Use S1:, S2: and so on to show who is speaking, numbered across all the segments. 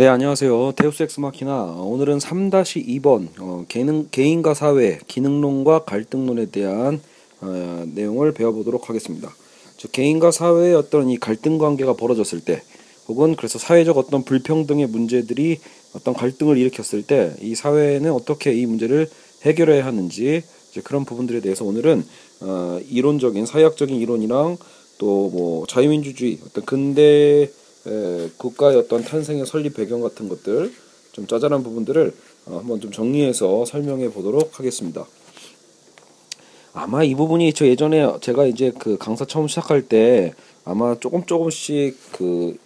S1: 네, 안녕하세요. 데우스 엑스 마키나. 오늘은 3-2번 어, 개인, 개인과 사회, 기능론과 갈등론에 대한 어, 내용을 배워보도록 하겠습니다. 즉 개인과 사회의 어떤 이 갈등 관계가 벌어졌을 때, 혹은 그래서 사회적 어떤 불평등의 문제들이 어떤 갈등을 일으켰을 때, 이 사회는 어떻게 이 문제를 해결해야 하는지 그런 부분들에 대해서 오늘은 어, 이론적인 사회학적인 이론이랑 또 뭐 자유민주주의 어떤 근대 에, 국가의 어떤 탄생의 설립 배경 같은 것들 좀 짜잘한 부분들을 어, 한번 좀 정리해서 설명해 보도록 하겠습니다. 아마 이 부분이 저 예전에 제가 이제 그 강사 처음 시작할 때 아마 조금 조금씩 그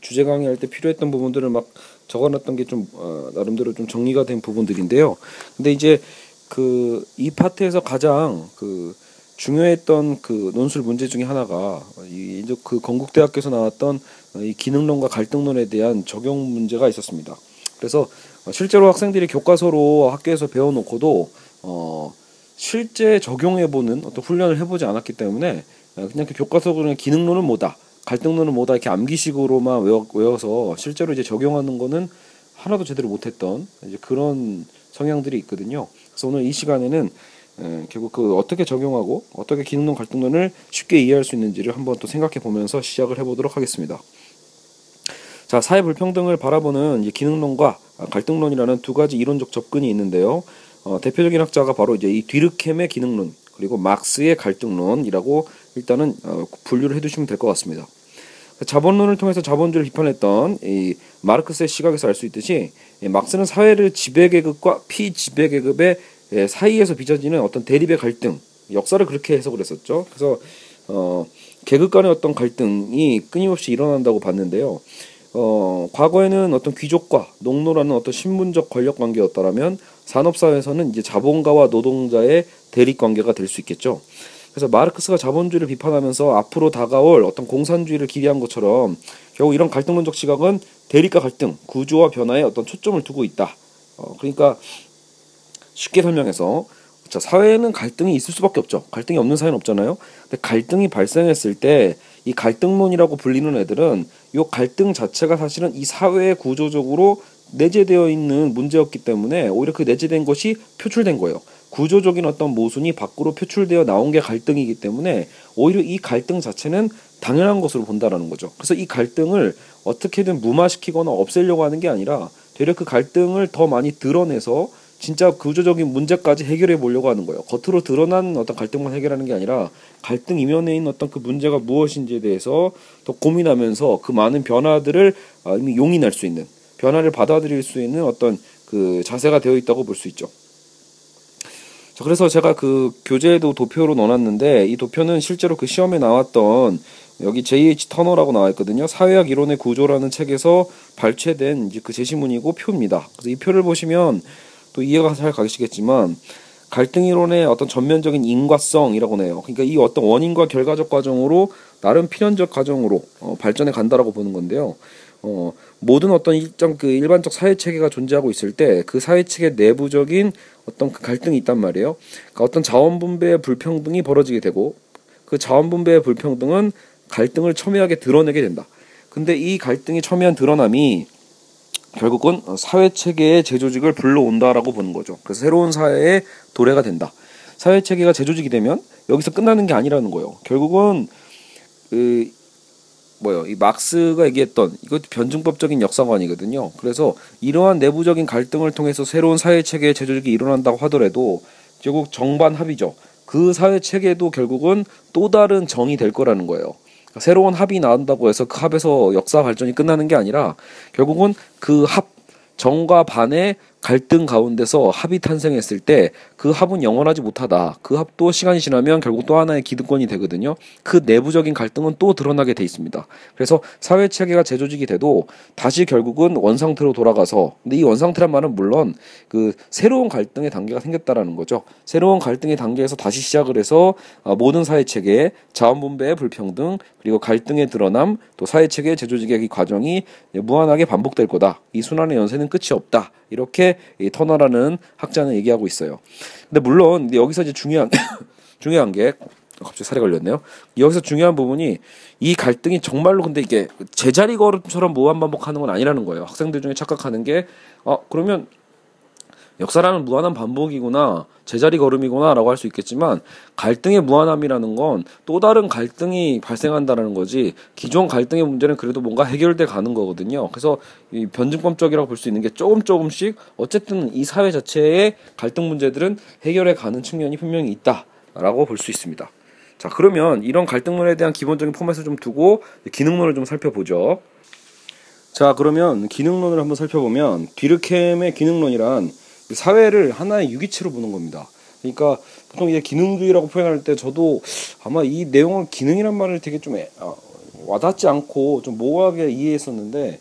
S1: 주제 강의할 때 필요했던 부분들을 막 적어놨던 게좀 어, 나름대로 좀 정리가 된 부분들인데요. 근데 이제 그 이 파트에서 가장 그 중요했던 그 논술 문제 중에 하나가 이 이제 그 건국대학교에서 나왔던 이 기능론과 갈등론에 대한 적용 문제가 있었습니다. 그래서 실제로 학생들이 교과서로 학교에서 배워놓고도 어 실제 적용해보는 어떤 훈련을 해보지 않았기 때문에 그냥 그 교과서 그냥 기능론은 뭐다, 갈등론은 뭐다 이렇게 암기식으로만 외워, 외워 서 실제로 이제 적용하는 거는 하나도 제대로 못했던 이제 그런 성향들이 있거든요. 그래서 오늘 이 시간에는 에, 결국 그 어떻게 적용하고 어떻게 기능론 갈등론을 쉽게 이해할 수 있는지를 한번 또 생각해 보면서 시작을 해보도록 하겠습니다. 자, 사회 불평등을 바라보는 기능론과 갈등론이라는 두 가지 이론적 접근이 있는데요. 어, 대표적인 학자가 바로 이제 이 뒤르켐의 기능론 그리고 막스의 갈등론이라고 일단은 어, 분류를 해두시면 될 것 같습니다. 자본론을 통해서 자본주의를 비판했던 이 마르크스의 시각에서 알 수 있듯이 막스는 사회를 지배계급과 피지배계급의 예, 사이에서 빚어지는 어떤 대립의 갈등 역사를 그렇게 해석을 했었죠. 그래서 어, 계급 간의 어떤 갈등이 끊임없이 일어난다고 봤는데요. 어, 과거에는 어떤 귀족과 농노라는 어떤 신분적 권력 관계였다라면 산업사회에서는 이제 자본가와 노동자의 대립 관계가 될 수 있겠죠. 그래서 마르크스가 자본주의를 비판하면서 앞으로 다가올 어떤 공산주의를 기대한 것처럼 결국 이런 갈등론적 시각은 대립과 갈등, 구조와 변화에 어떤 초점을 두고 있다. 어, 그러니까 쉽게 설명해서 자, 사회에는 갈등이 있을 수밖에 없죠. 갈등이 없는 사회는 없잖아요. 근데 갈등이 발생했을 때 이 갈등론이라고 불리는 애들은 이 갈등 자체가 사실은 이 사회에 구조적으로 내재되어 있는 문제였기 때문에 오히려 그 내재된 것이 표출된 거예요. 구조적인 어떤 모순이 밖으로 표출되어 나온 게 갈등이기 때문에 오히려 이 갈등 자체는 당연한 것으로 본다라는 거죠. 그래서 이 갈등을 어떻게든 무마시키거나 없애려고 하는 게 아니라 되려 그 갈등을 더 많이 드러내서 진짜 구조적인 문제까지 해결해 보려고 하는 거예요. 겉으로 드러난 어떤 갈등만 해결하는 게 아니라 갈등 이면에 있는 어떤 그 문제가 무엇인지에 대해서 더 고민하면서 그 많은 변화들을 아, 이미 용인할 수 있는 변화를 받아들일 수 있는 어떤 그 자세가 되어 있다고 볼 수 있죠. 자, 그래서 제가 그 교재에도 도표로 넣어놨는데 이 도표는 실제로 그 시험에 나왔던 여기 J.H. 터너라고 나와 있거든요. 사회학 이론의 구조라는 책에서 발췌된 그 제시문이고 표입니다. 그래서 이 표를 보시면 또 이해가 잘 가시겠지만 갈등 이론의 어떤 전면적인 인과성이라고 해요. 그러니까 이 어떤 원인과 결과적 과정으로 나름 필연적 과정으로 어, 발전해 간다라고 보는 건데요. 어, 모든 어떤 일정 그 일반적 사회 체계가 존재하고 있을 때 그 사회 체계 내부적인 어떤 그 갈등이 있단 말이에요. 그러니까 어떤 자원 분배의 불평등이 벌어지게 되고 그 자원 분배의 불평등은 갈등을 첨예하게 드러내게 된다. 근데 이 갈등이 첨예한 드러남이 결국은 사회 체계의 재조직을 불러온다라고 보는 거죠. 그래서 새로운 사회의 도래가 된다. 사회 체계가 재조직이 되면 여기서 끝나는 게 아니라는 거예요. 결국은 그 뭐요? 이 막스가 얘기했던 이것도 변증법적인 역사관이거든요. 그래서 이러한 내부적인 갈등을 통해서 새로운 사회 체계의 재조직이 일어난다고 하더라도 결국 정반 합이죠. 그 사회 체계도 결국은 또 다른 정이 될 거라는 거예요. 새로운 합이 나온다고 해서 그 합에서 역사 발전이 끝나는 게 아니라 결국은 그 합 정과 반의 갈등 가운데서 합이 탄생했을 때 그 합은 영원하지 못하다. 그 합도 시간이 지나면 결국 또 하나의 기득권이 되거든요. 그 내부적인 갈등은 또 드러나게 돼 있습니다. 그래서 사회 체계가 재조직이 돼도 다시 결국은 원상태로 돌아가서 근데 이 원상태란 말은 물론 그 새로운 갈등의 단계가 생겼다라는 거죠. 새로운 갈등의 단계에서 다시 시작을 해서 어, 모든 사회 체계의 자원 분배의 불평등 그리고 갈등의 드러남 또 사회 체계의 재조직의 과정이 무한하게 반복될 거다. 이 순환의 연쇄는 끝이 없다. 이렇게 이 터너라는 학자는 얘기하고 있어요. 근데 물론 여기서 이제 중요한 중요한 게 갑자기 살이 걸렸네요. 여기서 중요한 부분이 이 갈등이 정말로 근데 이게 제자리 걸음처럼 무한 반복하는 건 아니라는 거예요. 학생들 중에 착각하는 게 어, 그러면 역사라는 무한한 반복이구나, 제자리 걸음이구나라고 할 수 있겠지만 갈등의 무한함이라는 건 또 다른 갈등이 발생한다는 거지 기존 갈등의 문제는 그래도 뭔가 해결돼 가는 거거든요. 그래서 이 변증법적이라고 볼 수 있는 게 조금 조금씩 어쨌든 이 사회 자체의 갈등 문제들은 해결해 가는 측면이 분명히 있다라고 볼 수 있습니다. 자 그러면 이런 갈등론에 대한 기본적인 포맷을 좀 두고 기능론을 좀 살펴보죠. 자 그러면 기능론을 한번 살펴보면 뒤르켐의 기능론이란 사회를 하나의 유기체로 보는 겁니다. 그러니까 보통 이제 기능주의라고 표현할 때 저도 아마 이 내용을 기능이란 말을 되게 좀 어, 와닿지 않고 좀 모호하게 이해했었는데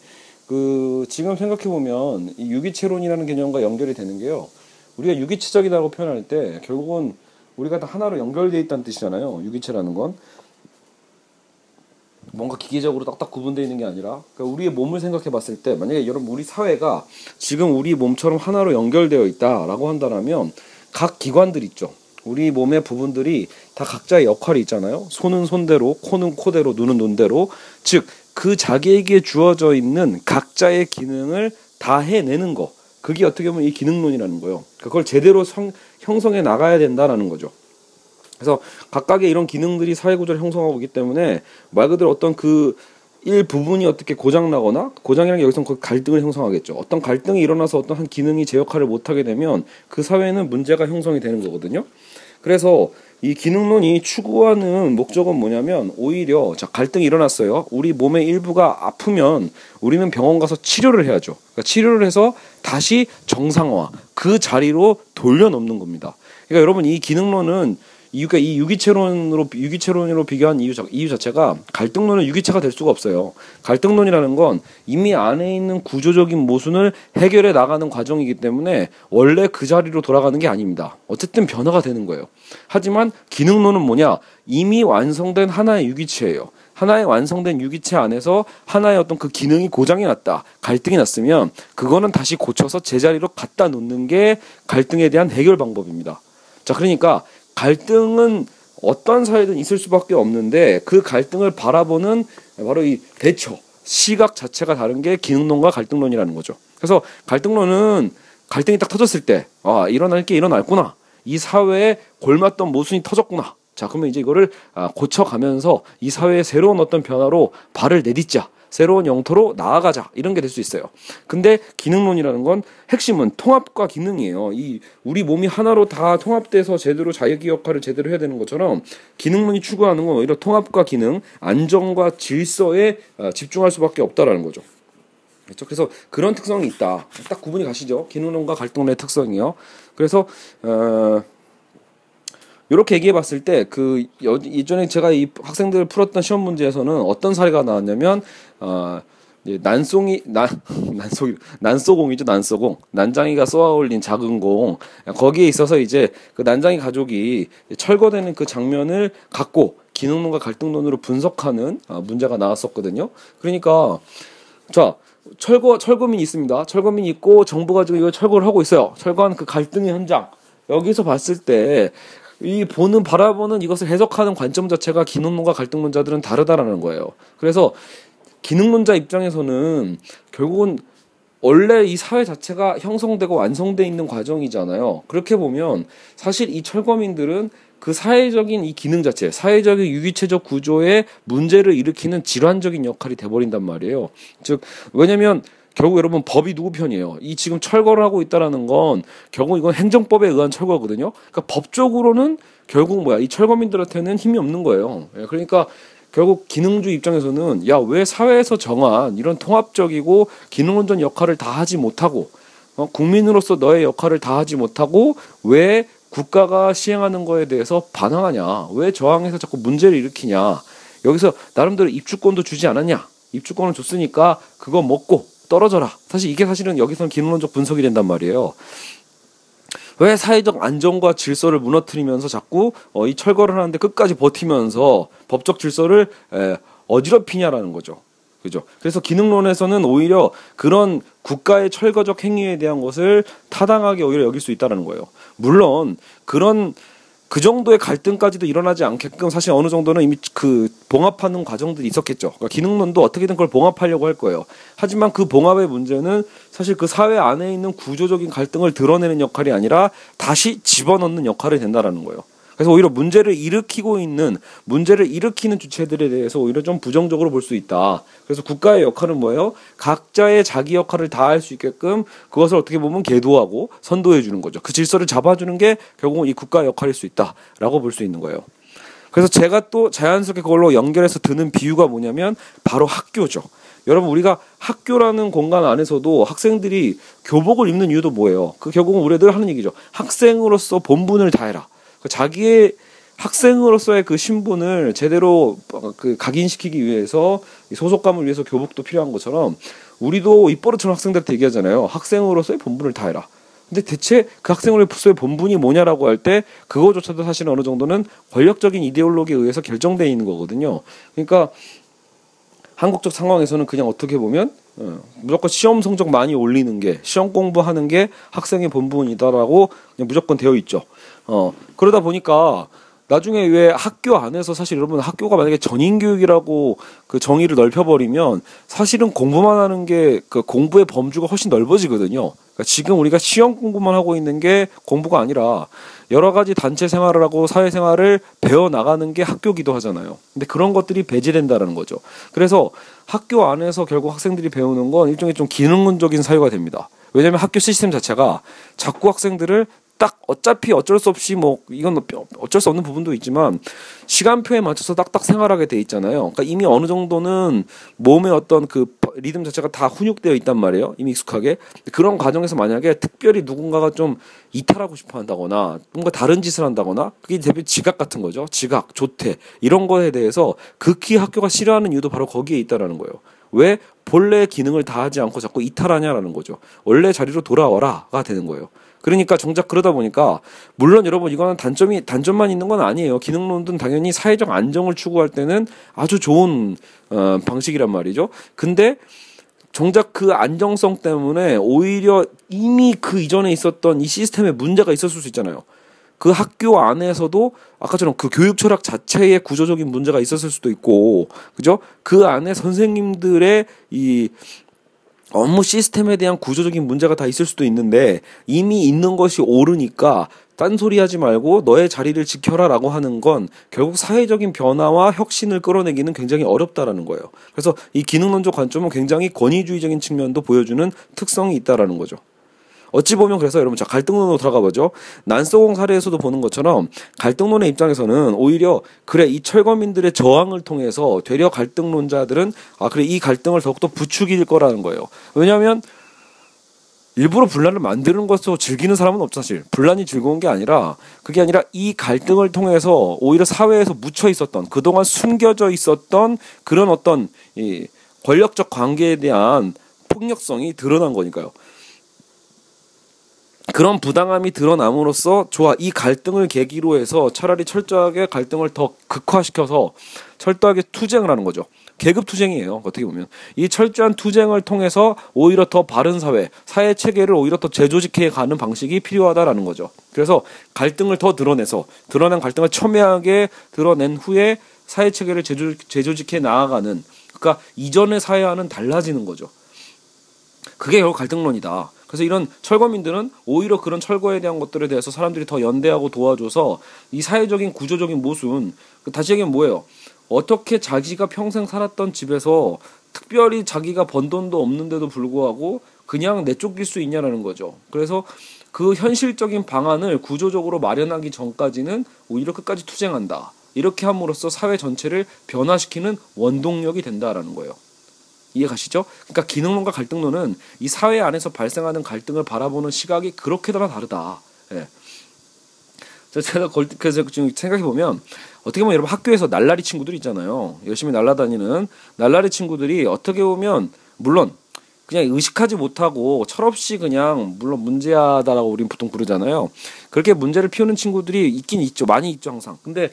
S1: 그 지금 생각해 보면 이 유기체론이라는 개념과 연결이 되는 게요. 우리가 유기체적이라고 표현할 때 결국은 우리가 다 하나로 연결되어 있다는 뜻이잖아요. 유기체라는 건 뭔가 기계적으로 딱딱 구분되어 있는 게 아니라 그러니까 우리의 몸을 생각해 봤을 때 만약에 여러분 우리 사회가 지금 우리 몸처럼 하나로 연결되어 있다라고 한다면 각 기관들 있죠. 우리 몸의 부분들이 다 각자의 역할이 있잖아요. 손은 손대로, 코는 코대로, 눈은 눈대로. 즉, 그 자기에게 주어져 있는 각자의 기능을 다 해내는 거. 그게 어떻게 보면 이 기능론이라는 거예요. 그걸 제대로 성, 형성해 나가야 된다라는 거죠. 그래서 각각의 이런 기능들이 사회 구조를 형성하고 있기 때문에 말 그대로 어떤 그 일부분이 어떻게 고장나거나 고장이라는 게 여기서 그 갈등을 형성하겠죠. 어떤 갈등이 일어나서 어떤 한 기능이 제 역할을 못하게 되면 그 사회는 문제가 형성이 되는 거거든요. 그래서 이 기능론이 추구하는 목적은 뭐냐면 오히려 자 갈등이 일어났어요. 우리 몸의 일부가 아프면 우리는 병원 가서 치료를 해야죠. 그러니까 치료를 해서 다시 정상화 그 자리로 돌려놓는 겁니다. 그러니까 여러분 이 기능론은 이유가 이 유기체론으로 유기체론으로 비교한 이유 이유 자체가 갈등론은 유기체가 될 수가 없어요. 갈등론이라는 건 이미 안에 있는 구조적인 모순을 해결해 나가는 과정이기 때문에 원래 그 자리로 돌아가는 게 아닙니다. 어쨌든 변화가 되는 거예요. 하지만 기능론은 뭐냐? 이미 완성된 하나의 유기체예요. 하나의 완성된 유기체 안에서 하나의 어떤 그 기능이 고장이 났다, 갈등이 났으면 그거는 다시 고쳐서 제자리로 갖다 놓는 게 갈등에 대한 해결 방법입니다. 자, 그러니까 갈등은 어떤 사회든 있을 수밖에 없는데 그 갈등을 바라보는 바로 이 대처 시각 자체가 다른 게 기능론과 갈등론이라는 거죠. 그래서 갈등론은 갈등이 딱 터졌을 때 아, 일어날 게 일어났구나. 이 사회에 골맞던 모순이 터졌구나. 자, 그러면 이제 이거를 아, 고쳐가면서 이 사회의 새로운 어떤 변화로 발을 내딛자. 새로운 영토로 나아가자 이런 게 될 수 있어요. 근데 기능론이라는 건 핵심은 통합과 기능이에요. 이 우리 몸이 하나로 다 통합돼서 제대로 자기 역할을 제대로 해야 되는 것처럼 기능론이 추구하는 건 오히려 통합과 기능, 안정과 질서에 어, 집중할 수밖에 없다라는 거죠. 그렇죠? 그래서 그런 특성이 있다. 딱 구분이 가시죠. 기능론과 갈등론의 특성이요. 그래서 어 이렇게 얘기해 봤을 때 그 예전에 제가 이 학생들 풀었던 시험 문제에서는 어떤 사례가 나왔냐면 어 난송이 난 난송 난소공이죠 난소공 난장이가 쏘아 올린 작은 공 거기에 있어서 이제 그 난장이 가족이 철거되는 그 장면을 갖고 기능론과 갈등론으로 분석하는 어, 문제가 나왔었거든요. 그러니까 자 철거 철거민이 있습니다. 철거민이 있고 정부가 지금 이거 철거를 하고 있어요. 철거한 그 갈등의 현장 여기서 봤을 때 이 보는 바라보는 이것을 해석하는 관점 자체가 기능론과 갈등론자들은 다르다라는 거예요. 그래서 기능론자 입장에서는 결국은 원래 이 사회 자체가 형성되고 완성돼 있는 과정이잖아요. 그렇게 보면 사실 이 철거민들은 그 사회적인 이 기능 자체, 사회적인 유기체적 구조에 문제를 일으키는 질환적인 역할이 돼버린단 말이에요. 즉, 왜냐면 결국 여러분 법이 누구 편이에요? 이 지금 철거를 하고 있다라는 건 결국 이건 행정법에 의한 철거거든요. 그러니까 법적으로는 결국 뭐야 이 철거민들한테는 힘이 없는 거예요. 예, 그러니까 결국 기능주의 입장에서는 야 왜 사회에서 정한 이런 통합적이고 기능론전 역할을 다 하지 못하고 어, 국민으로서 너의 역할을 다 하지 못하고 왜 국가가 시행하는 거에 대해서 반항하냐? 왜 저항해서 자꾸 문제를 일으키냐? 여기서 나름대로 입주권도 주지 않았냐? 입주권을 줬으니까 그거 먹고 떨어져라. 사실 이게 사실은 여기서는 기능론적 분석이 된단 말이에요. 왜 사회적 안정과 질서를 무너뜨리면서 자꾸 어, 이 철거를 하는데 끝까지 버티면서 법적 질서를 에, 어지럽히냐라는 거죠. 그죠? 그래서 기능론에서는 오히려 그런 국가의 철거적 행위에 대한 것을 타당하게 오히려 여길 수 있다라는 거예요. 물론 그런 그 정도의 갈등까지도 일어나지 않게끔 사실 어느 정도는 이미 그 봉합하는 과정들이 있었겠죠. 그러니까 기능론도 어떻게든 그걸 봉합하려고 할 거예요. 하지만 그 봉합의 문제는 사실 그 사회 안에 있는 구조적인 갈등을 드러내는 역할이 아니라 다시 집어넣는 역할이 된다라는 거예요. 그래서 오히려 문제를 일으키고 있는 문제를 일으키는 주체들에 대해서 오히려 좀 부정적으로 볼 수 있다. 그래서 국가의 역할은 뭐예요? 각자의 자기 역할을 다할 수 있게끔 그것을 어떻게 보면 계도하고 선도해 주는 거죠. 그 질서를 잡아주는 게 결국은 이 국가의 역할일 수 있다라고 볼 수 있는 거예요. 그래서 제가 또 자연스럽게 그걸로 연결해서 드는 비유가 뭐냐면 바로 학교죠. 여러분 우리가 학교라는 공간 안에서도 학생들이 교복을 입는 이유도 뭐예요? 그 결국은 우리들 하는 얘기죠. 학생으로서 본분을 다해라. 그 자기의 학생으로서의 그 신분을 제대로 그 각인시키기 위해서 소속감을 위해서 교복도 필요한 것처럼 우리도 입버릇처럼 학생들한테 얘기하잖아요. 학생으로서의 본분을 다해라. 근데 대체 그 학생으로서의 본분이 뭐냐라고 할 때 그거조차도 사실 어느 정도는 권력적인 이데올로기에 의해서 결정되어 있는 거거든요. 그러니까 한국적 상황에서는 그냥 어떻게 보면 어, 무조건 시험 성적 많이 올리는 게 시험 공부하는 게 학생의 본분이다라고 그냥 무조건 되어 있죠. 어 그러다 보니까 나중에 왜 학교 안에서 사실 여러분 학교가 만약에 전인 교육이라고 그 정의를 넓혀버리면 사실은 공부만 하는 게 그 공부의 범주가 훨씬 넓어지거든요. 그러니까 지금 우리가 시험 공부만 하고 있는 게 공부가 아니라 여러 가지 단체 생활을 하고 사회 생활을 배워 나가는 게 학교기도 하잖아요. 근데 그런 것들이 배제된다라는 거죠. 그래서 학교 안에서 결국 학생들이 배우는 건 일종의 좀 기능론적인 사유가 됩니다. 왜냐하면 학교 시스템 자체가 자꾸 학생들을 딱 어차피 어쩔 수 없이 뭐 이건 어쩔 수 없는 부분도 있지만 시간표에 맞춰서 딱딱 생활하게 돼 있잖아요. 그러니까 이미 어느 정도는 몸의 어떤 그 리듬 자체가 다 훈육되어 있단 말이에요. 이미 익숙하게 그런 과정에서 만약에 특별히 누군가가 좀 이탈하고 싶어 한다거나 뭔가 다른 짓을 한다거나 그게 대표 지각 같은 거죠. 지각, 조퇴 이런 거에 대해서 극히 학교가 싫어하는 이유도 바로 거기에 있다라는 거예요. 왜 본래 기능을 다하지 않고 자꾸 이탈하냐라는 거죠. 원래 자리로 돌아와라가 되는 거예요. 그러니까 정작 그러다 보니까 물론 여러분 이거는 단점이 단점만 있는 건 아니에요. 기능론은 당연히 사회적 안정을 추구할 때는 아주 좋은 어, 방식이란 말이죠. 근데 정작 그 안정성 때문에 오히려 이미 그 이전에 있었던 이 시스템에 문제가 있었을 수 있잖아요. 그 학교 안에서도 아까처럼 그 교육 철학 자체에 구조적인 문제가 있었을 수도 있고, 그죠? 그 안에 선생님들의 이 업무 시스템에 대한 구조적인 문제가 다 있을 수도 있는데 이미 있는 것이 옳으니까 딴소리 하지 말고 너의 자리를 지켜라 라고 하는 건 결국 사회적인 변화와 혁신을 끌어내기는 굉장히 어렵다라는 거예요. 그래서 이 기능론적 관점은 굉장히 권위주의적인 측면도 보여주는 특성이 있다라는 거죠. 어찌 보면 그래서 여러분 자 갈등론으로 들어가 보죠. 난소공 사례에서도 보는 것처럼 갈등론의 입장에서는 오히려 그래 이 철거민들의 저항을 통해서 되려 갈등론자들은 아 그래 이 갈등을 더욱더 부추길 거라는 거예요. 왜냐하면 일부러 분란을 만드는 것으로 즐기는 사람은 없죠 사실 분란이 즐거운 게 아니라 그게 아니라 이 갈등을 통해서 오히려 사회에서 묻혀 있었던 그동안 숨겨져 있었던 그런 어떤 이 권력적 관계에 대한 폭력성이 드러난 거니까요. 그런 부당함이 드러남으로써 좋아 이 갈등을 계기로 해서 차라리 철저하게 갈등을 더 극화시켜서 철저하게 투쟁을 하는 거죠. 계급 투쟁이에요. 어떻게 보면 이 철저한 투쟁을 통해서 오히려 더 바른 사회, 사회 체계를 오히려 더 재조직해 가는 방식이 필요하다라는 거죠. 그래서 갈등을 더 드러내서 드러난 갈등을 첨예하게 드러낸 후에 사회 체계를 재조직, 재조직해 나아가는 그러니까 이전의 사회와는 달라지는 거죠. 그게 결국 갈등론이다. 그래서 이런 철거민들은 오히려 그런 철거에 대한 것들에 대해서 사람들이 더 연대하고 도와줘서 이 사회적인 구조적인 모순 그 다시 얘기하면 뭐예요? 어떻게 자기가 평생 살았던 집에서 특별히 자기가 번 돈도 없는데도 불구하고 그냥 내쫓길 수 있냐라는 거죠. 그래서 그 현실적인 방안을 구조적으로 마련하기 전까지는 오히려 끝까지 투쟁한다. 이렇게 함으로써 사회 전체를 변화시키는 원동력이 된다라는 거예요. 이해가시죠? 그러니까 기능론과 갈등론은 이 사회 안에서 발생하는 갈등을 바라보는 시각이 그렇게나 다르다. 예. 제가 그래서 지금 생각해 보면 어떻게 보면 여러분 학교에서 날라리 친구들 있잖아요. 열심히 날라다니는 날라리 친구들이 어떻게 보면 물론 그냥 의식하지 못하고 철없이 그냥 물론 문제하다라고 우리는 보통 부르잖아요. 그렇게 문제를 피우는 친구들이 있긴 있죠. 많이 있죠 항상. 근데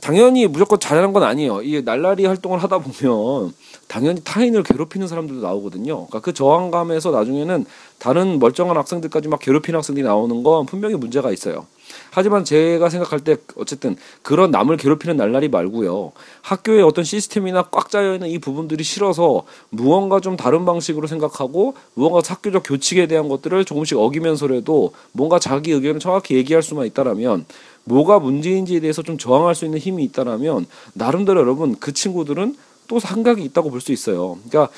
S1: 당연히 무조건 잘하는 건 아니에요. 이 날라리 활동을 하다 보면 당연히 타인을 괴롭히는 사람들도 나오거든요. 그러니까 그 저항감에서 나중에는 다른 멀쩡한 학생들까지 막 괴롭히는 학생들이 나오는 건 분명히 문제가 있어요. 하지만 제가 생각할 때 어쨌든 그런 남을 괴롭히는 날라리 말고요. 학교의 어떤 시스템이나 꽉 짜여 있는 이 부분들이 싫어서 무언가 좀 다른 방식으로 생각하고 무언가 학교적 교칙에 대한 것들을 조금씩 어기면서라도 뭔가 자기 의견을 정확히 얘기할 수만 있다라면 뭐가 문제인지에 대해서 좀 저항할 수 있는 힘이 있다라면 나름대로 여러분 그 친구들은 또 생각이 있다고 볼 수 있어요. 그러니까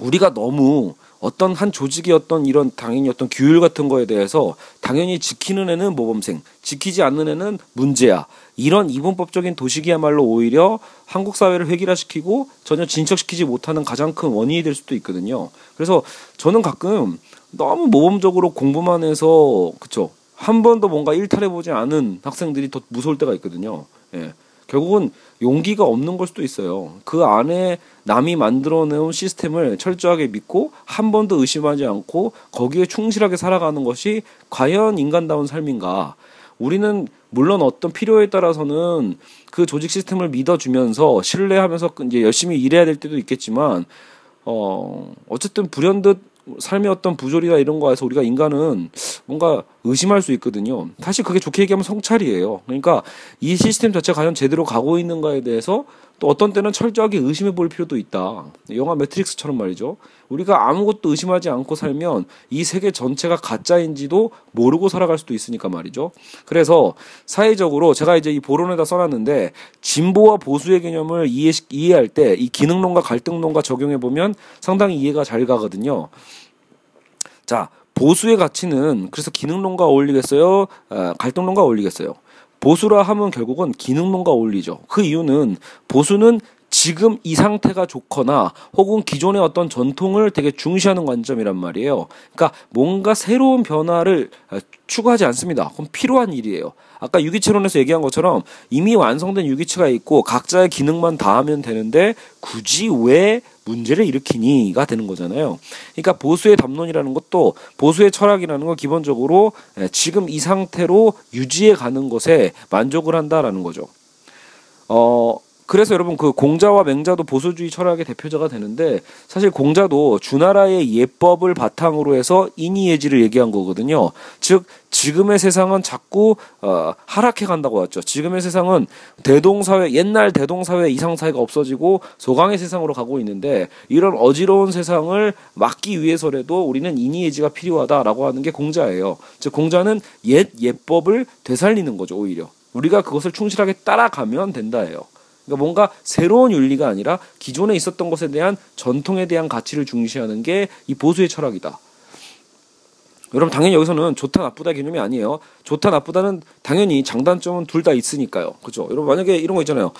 S1: 우리가 너무 어떤 한 어떤 이런 당연히 어떤 규율 같은 거에 대해서 당연히 지키는 애는 모범생, 지키지 않는 애는 문제야. 이런 이분법적인 도식이야말로 오히려 한국 사회를 획일화시키고 전혀 진척시키지 못하는 가장 큰 원인이 될 수도 있거든요. 그래서 저는 가끔 너무 모범적으로 공부만 해서 그쵸 한 번도 뭔가 일탈해 보지 않은 학생들이 더 무서울 때가 있거든요. 예. 결국은 용기가 없는 걸 수도 있어요. 그 안에 남이 만들어 놓은 시스템을 철저하게 믿고 한 번도 의심하지 않고 거기에 충실하게 살아가는 것이 과연 인간다운 삶인가? 우리는 물론 어떤 필요에 따라서는 그 조직 시스템을 믿어주면서 신뢰하면서 이제 열심히 일해야 될 때도 있겠지만 어 어쨌든 불현듯 삶의 어떤 부조리나 이런 거에서 우리가 인간은 뭔가 의심할 수 있거든요. 사실 그게 좋게 얘기하면 성찰이에요. 그러니까 이 시스템 자체가 과연 제대로 가고 있는가에 대해서 또 어떤 때는 철저하게 의심해 볼 필요도 있다. 영화 매트릭스처럼 말이죠. 우리가 아무것도 의심하지 않고 살면 이 세계 전체가 가짜인지도 모르고 살아갈 수도 있으니까 말이죠. 그래서 사회적으로 제가 이제 이 보론에다 써놨는데 진보와 보수의 개념을 이해 이해할 때 이 기능론과 갈등론과 적용해 보면 상당히 이해가 잘 가거든요. 자, 보수의 가치는 그래서 기능론과 어울리겠어요? 아, 갈등론과 어울리겠어요? 보수라 하면 결국은 기능론과 어울리죠. 그 이유는 보수는 지금 이 상태가 좋거나 혹은 기존의 어떤 전통을 되게 중시하는 관점이란 말이에요. 그러니까 뭔가 새로운 변화를 아, 추구하지 않습니다. 그럼 필요한 일이에요. 아까 유기체론에서 얘기한 것처럼 이미 완성된 유기체가 있고 각자의 기능만 다 하면 되는데 굳이 왜 문제를 일으키니가 되는 거잖아요. 그러니까 보수의 담론이라는 것도 보수의 철학이라는 건 기본적으로 예, 지금 이 상태로 유지해 가는 것에 만족을 한다라는 거죠. 어, 그래서 여러분 그 공자와 맹자도 보수주의 철학의 대표자가 되는데 사실 공자도 주나라의 예법을 바탕으로 해서 인이예지를 얘기한 거거든요. 즉 지금의 세상은 자꾸 어, 하락해 간다고 했죠. 지금의 세상은 대동사회 옛날 대동사회 이상 사회가 없어지고 소강의 세상으로 가고 있는데 이런 어지러운 세상을 막기 위해서라도 우리는 인이예지가 필요하다라고 하는 게 공자예요. 즉 공자는 옛 예법을 되살리는 거죠 오히려 우리가 그것을 충실하게 따라가면 된다예요. 그러니까 뭔가 새로운 윤리가 아니라 기존에 있었던 것에 대한 전통에 대한 가치를 중시하는 게 이 보수의 철학이다. 여러분 당연히 여기서는 좋다 나쁘다 개념이 아니에요. 좋다 나쁘다는 당연히 장단점은 둘 다 있으니까요. 그죠? 여러분 만약에 이런 거 있잖아요.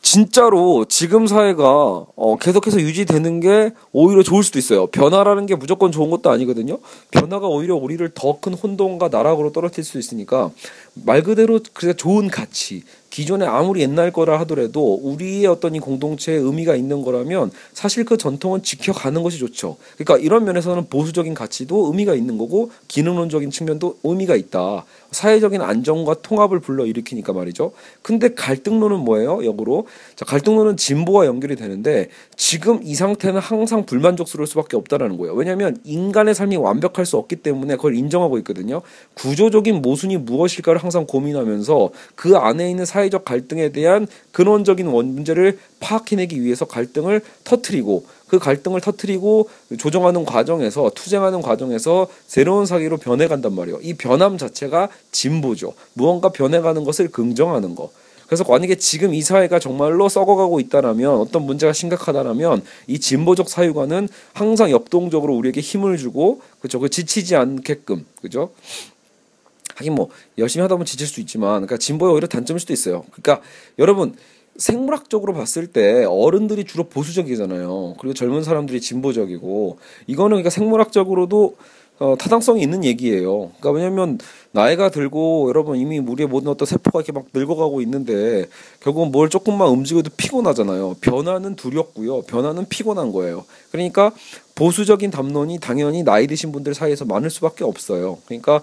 S1: 진짜로 지금 사회가 어, 계속해서 유지되는 게 오히려 좋을 수도 있어요. 변화라는 게 무조건 좋은 것도 아니거든요. 변화가 오히려 우리를 더 큰 혼돈과 나락으로 떨어뜨릴 수 있으니까 말 그대로 그냥 좋은 가치, 기존에 아무리 옛날 거라 하더라도 우리의 어떤 이 공동체에 의미가 있는 거라면 사실 그 전통은 지켜가는 것이 좋죠. 그러니까 이런 면에서는 보수적인 가치도 의미가 있는 거고 기능론적인 측면도 의미가 있다. 사회적인 안정과 통합을 불러일으키니까 말이죠. 근데 갈등론은 뭐예요? 역으로. 자, 갈등론은 진보와 연결이 되는데 지금 이 상태는 항상 불만족스러울 수밖에 없다라는 거예요. 왜냐하면 인간의 삶이 완벽할 수 없기 때문에 그걸 인정하고 있거든요. 구조적인 모순이 무엇일까를 항상 고민하면서 그 안에 있는 사회 적 갈등에 대한 근원적인 문제를 파악해내기 위해서 갈등을 터트리고 그 갈등을 터트리고 조정하는 과정에서 투쟁하는 과정에서 새로운 사기로 변해간단 말이에요. 이 변함 자체가 진보죠. 무언가 변해가는 것을 긍정하는 거. 그래서 만약에 지금 이 사회가 정말로 썩어가고 있다라면 어떤 문제가 심각하다라면 이 진보적 사유관은 항상 역동적으로 우리에게 힘을 주고 그죠 그 지치지 않게끔 그죠 하긴 뭐 열심히 하다 보면 지칠 수 있지만 그러니까 진보의 오히려 단점일 수도 있어요. 그러니까 여러분 생물학적으로 봤을 때 어른들이 주로 보수적이잖아요. 그리고 젊은 사람들이 진보적이고 이거는 그러니까 생물학적으로도 어, 타당성이 있는 얘기예요. 그러니까 왜냐면 나이가 들고 여러분 이미 우리의 모든 어떤 세포가 이렇게 막 늙어가고 있는데 결국은 뭘 조금만 움직여도 피곤하잖아요. 변화는 두렵고요. 변화는 피곤한 거예요. 그러니까 보수적인 담론이 당연히 나이 드신 분들 사이에서 많을 수밖에 없어요. 그러니까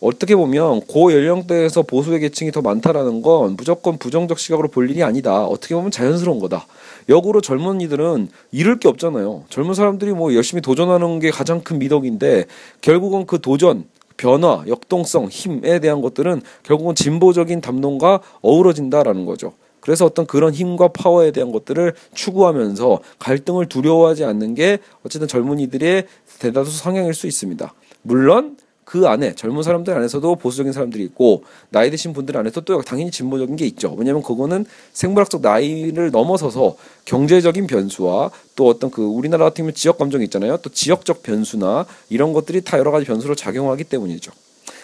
S1: 어떻게 보면 고 연령대에서 보수의 계층이 더 많다라는 건 무조건 부정적 시각으로 볼 일이 아니다. 어떻게 보면 자연스러운 거다. 역으로 젊은이들은 잃을 게 없잖아요. 젊은 사람들이 뭐 열심히 도전하는 게 가장 큰 미덕인데 결국은 그 도전, 변화, 역동성, 힘에 대한 것들은 결국은 진보적인 담론과 어우러진다라는 거죠. 그래서 어떤 그런 힘과 파워에 대한 것들을 추구하면서 갈등을 두려워하지 않는 게 어쨌든 젊은이들의 대다수 성향일 수 있습니다. 물론 그 안에 젊은 사람들 안에서도 보수적인 사람들이 있고 나이 드신 분들 안에서 또 당연히 진보적인 게 있죠. 왜냐하면 그거는 생물학적 나이를 넘어서서 경제적인 변수와 또 어떤 그 우리나라 같은 경우 지역 감정이 있잖아요. 또 지역적 변수나 이런 것들이 다 여러 가지 변수로 작용하기 때문이죠.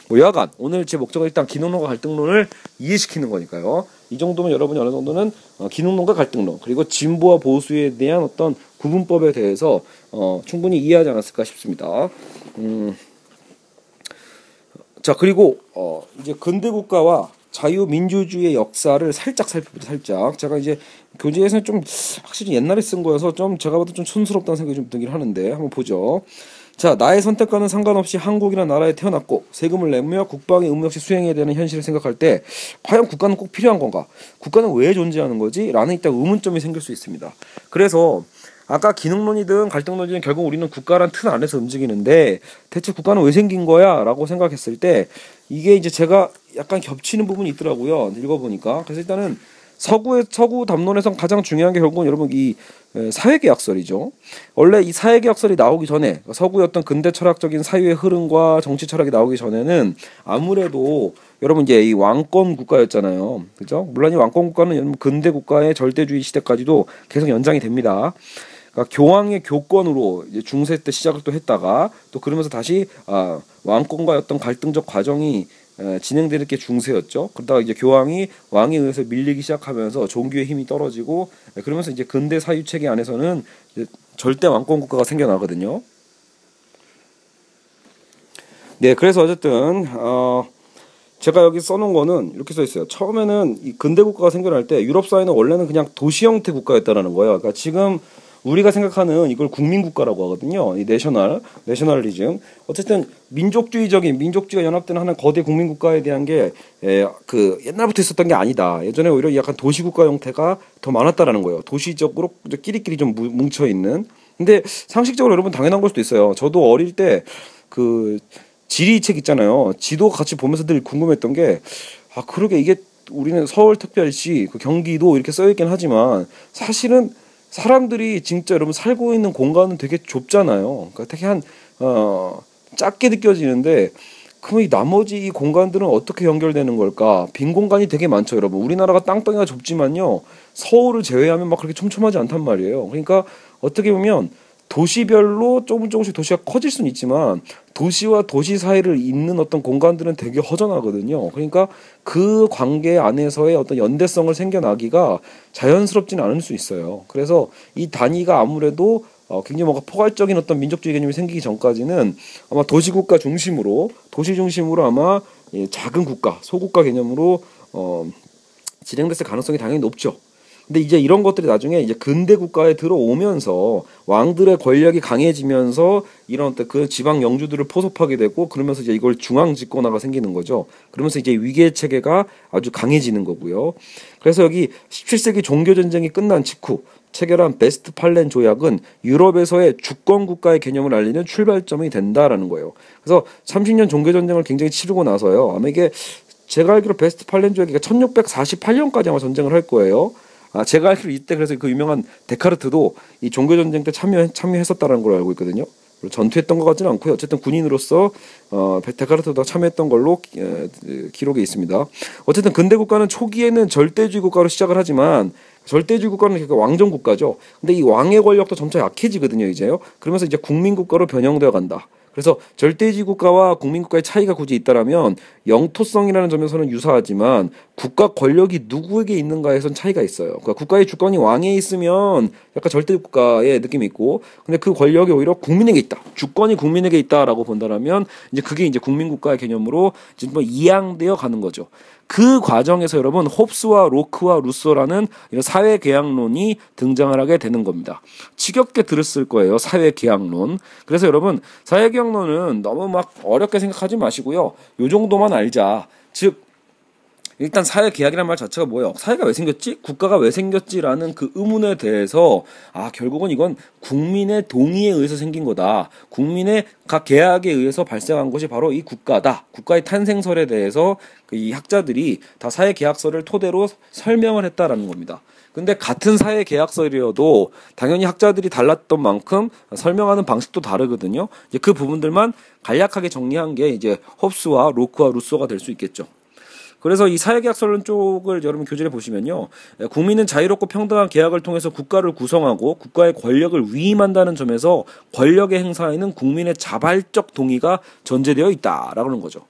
S1: 뭐 여하간 오늘 제 목적은 일단 기능론과 갈등론을 이해시키는 거니까요. 이 정도면 여러분이 어느 정도는 어, 기능론과 갈등론 그리고 진보와 보수에 대한 어떤 구분법에 대해서 어, 충분히 이해하지 않았을까 싶습니다. 음. 자 그리고 어 이제 근대 국가와 자유민주주의의 역사를 살짝 살펴보죠 살짝. 제가 이제 교재에서는 좀 확실히 옛날에 쓴 거여서 좀 제가 봐도 좀 촌스럽다는 생각이 좀 들긴 하는데 한번 보죠. 자 나의 선택과는 상관없이 한국이나 나라에 태어났고 세금을 내며 국방의 의무 역시 수행해야 되는 현실을 생각할 때 과연 국가는 꼭 필요한 건가? 국가는 왜 존재하는 거지? 라는 일단 의문점이 생길 수 있습니다. 그래서 아까 기능론이든 갈등론이든 결국 우리는 국가란 틀 안에서 움직이는데 대체 국가는 왜 생긴 거야? 라고 생각했을 때 이게 이제 제가 약간 겹치는 부분이 있더라고요. 읽어보니까. 그래서 일단은 서구의 서구 담론에서 가장 중요한 게 결국은 여러분 이 사회계약설이죠. 원래 이 사회계약설이 나오기 전에 그러니까 서구의 어떤 근대 철학적인 사유의 흐름과 정치 철학이 나오기 전에는 아무래도 여러분 이제 이 왕권 국가였잖아요. 그죠? 물론 이 왕권 국가는 근대 국가의 절대주의 시대까지도 계속 연장이 됩니다. 그러니까 교황의 교권으로 중세 때 시작을 또 했다가 또 그러면서 다시 아, 왕권과 어떤 갈등적 과정이 에, 진행되는 게 중세였죠. 그러다가 이제 교황이 왕에 의해서 밀리기 시작하면서 종교의 힘이 떨어지고 에, 그러면서 이제 근대 사유 체계 안에서는 절대 왕권 국가가 생겨나거든요. 네, 그래서 어쨌든 어, 제가 여기 써놓은 거는 이렇게 써 있어요. 처음에는 이 근대 국가가 생겨날 때 유럽 사회는 원래는 그냥 도시 형태 국가였다라는 거예요. 그러니까 지금 우리가 생각하는 이걸 국민국가라고 하거든요. 이 내셔널, 내셔널리즘. 어쨌든 민족주의적인 민족주의가 연합되는 하나의 거대 국민국가에 대한 게 그 옛날부터 있었던 게 아니다. 예전에 오히려 약간 도시국가 형태가 더 많았다라는 거예요. 도시적으로 끼리끼리 좀 뭉쳐 있는. 근데 상식적으로 여러분 당연한 걸 수도 있어요. 저도 어릴 때그 지리 책 있잖아요. 지도 같이 보면서 늘 궁금했던 게 아 그러게 이게 우리는 서울특별시, 그 경기도 이렇게 써 있긴 하지만 사실은 사람들이 진짜 여러분 살고 있는 공간은 되게 좁잖아요. 그러니까 되게 한 어, 작게 느껴지는데 그럼 이 나머지 이 공간들은 어떻게 연결되는 걸까? 빈 공간이 되게 많죠, 여러분. 우리나라가 땅덩이가 좁지만요. 서울을 제외하면 막 그렇게 촘촘하지 않단 말이에요. 그러니까 어떻게 보면 도시별로 조금 조금씩 도시가 커질 수는 있지만 도시와 도시 사이를 잇는 어떤 공간들은 되게 허전하거든요. 그러니까 그 관계 안에서의 어떤 연대성을 생겨나기가 자연스럽지는 않을 수 있어요. 그래서 이 단위가 아무래도 어, 굉장히 뭔가 포괄적인 어떤 민족주의 개념이 생기기 전까지는 아마 도시국가 중심으로 도시 중심으로 아마 예, 작은 국가 소국가 개념으로 어, 진행됐을 가능성이 당연히 높죠. 근데 이제 이런 것들이 나중에 이제 근대 국가에 들어오면서 왕들의 권력이 강해지면서 이런 그 지방 영주들을 포섭하게 되고 그러면서 이제 이걸 중앙 집권화가 생기는 거죠. 그러면서 이제 위계 체계가 아주 강해지는 거고요. 그래서 여기 17세기 종교 전쟁이 끝난 직후 체결한 베스트 팔렌 조약은 유럽에서의 주권 국가의 개념을 알리는 출발점이 된다라는 거예요. 그래서 30년 종교 전쟁을 굉장히 치르고 나서요. 아마 이게 제가 알기로 베스트 팔렌 조약이 1648년까지 아마 전쟁을 할 거예요. 아, 제가 알기로 이때 그래서 그 유명한 데카르트도 이 종교 전쟁 때 참여 참여했었다는 걸로 알고 있거든요. 전투했던 것 같지는 않고요. 어쨌든 군인으로서 어, 데카르트도 참여했던 걸로 기, 에, 기록에 있습니다. 어쨌든 근대 국가는 초기에는 절대주의 국가로 시작을 하지만 절대주의 국가는 그러니까 왕정 국가죠. 근데 이 왕의 권력도 점차 약해지거든요, 이제요. 그러면서 이제 국민 국가로 변형되어 간다. 그래서 절대지 국가와 국민국가의 차이가 굳이 있다라면 영토성이라는 점에서는 유사하지만 국가 권력이 누구에게 있는가에선 차이가 있어요. 그러니까 국가의 주권이 왕에 있으면 약간 절대 국가의 느낌이 있고, 근데 그 권력이 오히려 국민에게 있다. 주권이 국민에게 있다라고 본다라면 이제 그게 이제 국민국가의 개념으로 이제 뭐 이양되어 가는 거죠. 그 과정에서 여러분 홉스와 로크와 루소라는 이런 사회 계약론이 등장을 하게 되는 겁니다. 지겹게 들었을 거예요. 사회 계약론. 그래서 여러분 사회 계약론은 너무 막 어렵게 생각하지 마시고요. 요 정도만 알자. 즉 일단 사회 계약이란 말 자체가 뭐예요? 사회가 왜 생겼지? 국가가 왜 생겼지라는 그 의문에 대해서 아 결국은 이건 국민의 동의에 의해서 생긴 거다. 국민의 각 계약에 의해서 발생한 것이 바로 이 국가다. 국가의 탄생설에 대해서 그이 학자들이 다 사회 계약서를 토대로 설명을 했다라는 겁니다. 근데 같은 사회 계약서이어도 당연히 학자들이 달랐던 만큼 설명하는 방식도 다르거든요. 이제 그 부분들만 간략하게 정리한 게 이제 홉스와 로크와 루소가 될 수 있겠죠. 그래서 이 사회계약설론 쪽을 여러분 교재를 보시면요. 국민은 자유롭고 평등한 계약을 통해서 국가를 구성하고 국가의 권력을 위임한다는 점에서 권력의 행사에는 국민의 자발적 동의가 전제되어 있다라고 하는 거죠.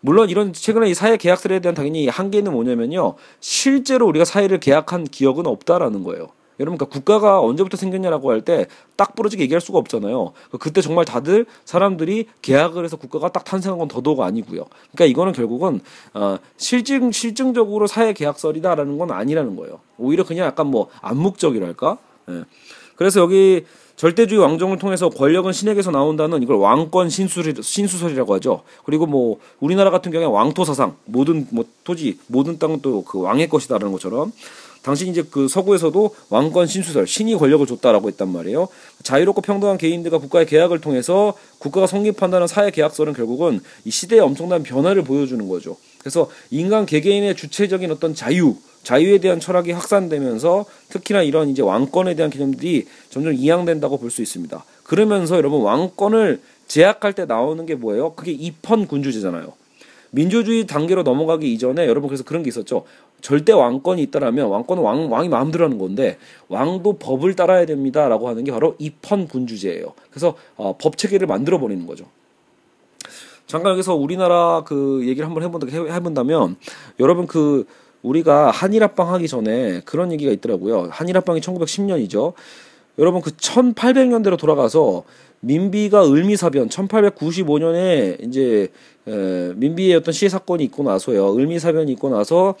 S1: 물론 이런 최근에 이 사회 계약설에 대한 당연히 한계는 뭐냐면요. 실제로 우리가 사회를 계약한 기억은 없다라는 거예요. 여러분, 그러니까 국가가 언제부터 생겼냐라고 할 때 딱 부러지게 얘기할 수가 없잖아요. 그때 정말 다들 사람들이 계약을 해서 국가가 딱 탄생한 건 더더욱 아니고요. 그러니까 이거는 결국은 어, 실증 실증적으로 사회 계약설이다라는 건 아니라는 거예요. 오히려 그냥 약간 뭐 암묵적이랄까. 예. 그래서 여기 절대주의 왕정을 통해서 권력은 신에게서 나온다는 이걸 왕권 신수리, 신수설이라고 하죠. 그리고 뭐 우리나라 같은 경우에 왕토 사상 모든 뭐 토지 모든 땅은 또 그 왕의 것이다라는 것처럼 당시 이제 그 서구에서도 왕권 신수설 신이 권력을 줬다라고 했단 말이에요. 자유롭고 평등한 개인들과 국가의 계약을 통해서 국가가 성립한다는 사회 계약설은 결국은 이 시대의 엄청난 변화를 보여주는 거죠. 그래서 인간 개개인의 주체적인 어떤 자유, 자유에 대한 철학이 확산되면서 특히나 이런 이제 왕권에 대한 개념들이 점점 이양된다고 볼 수 있습니다. 그러면서 여러분 왕권을 제약할 때 나오는 게 뭐예요? 그게 입헌 군주제잖아요. 민주주의 단계로 넘어가기 이전에 여러분 그래서 그런 게 있었죠. 절대 왕권이 있다라면 왕권은 왕, 왕이 마음대로 하는 건데 왕도 법을 따라야 됩니다라고 하는 게 바로 입헌 군주제예요. 그래서 어, 법 체계를 만들어 버리는 거죠. 잠깐 여기서 우리나라 그 얘기를 한번 해본다 해본다면 여러분 그 우리가 한일합방 하기 전에 그런 얘기가 있더라고요. 한일합방이 1910년이죠. 여러분 그 1800년대로 돌아가서 민비가 을미사변 1895년에 이제 에, 민비의 어떤 시해 사건이 있고 나서요. 을미사변이 있고 나서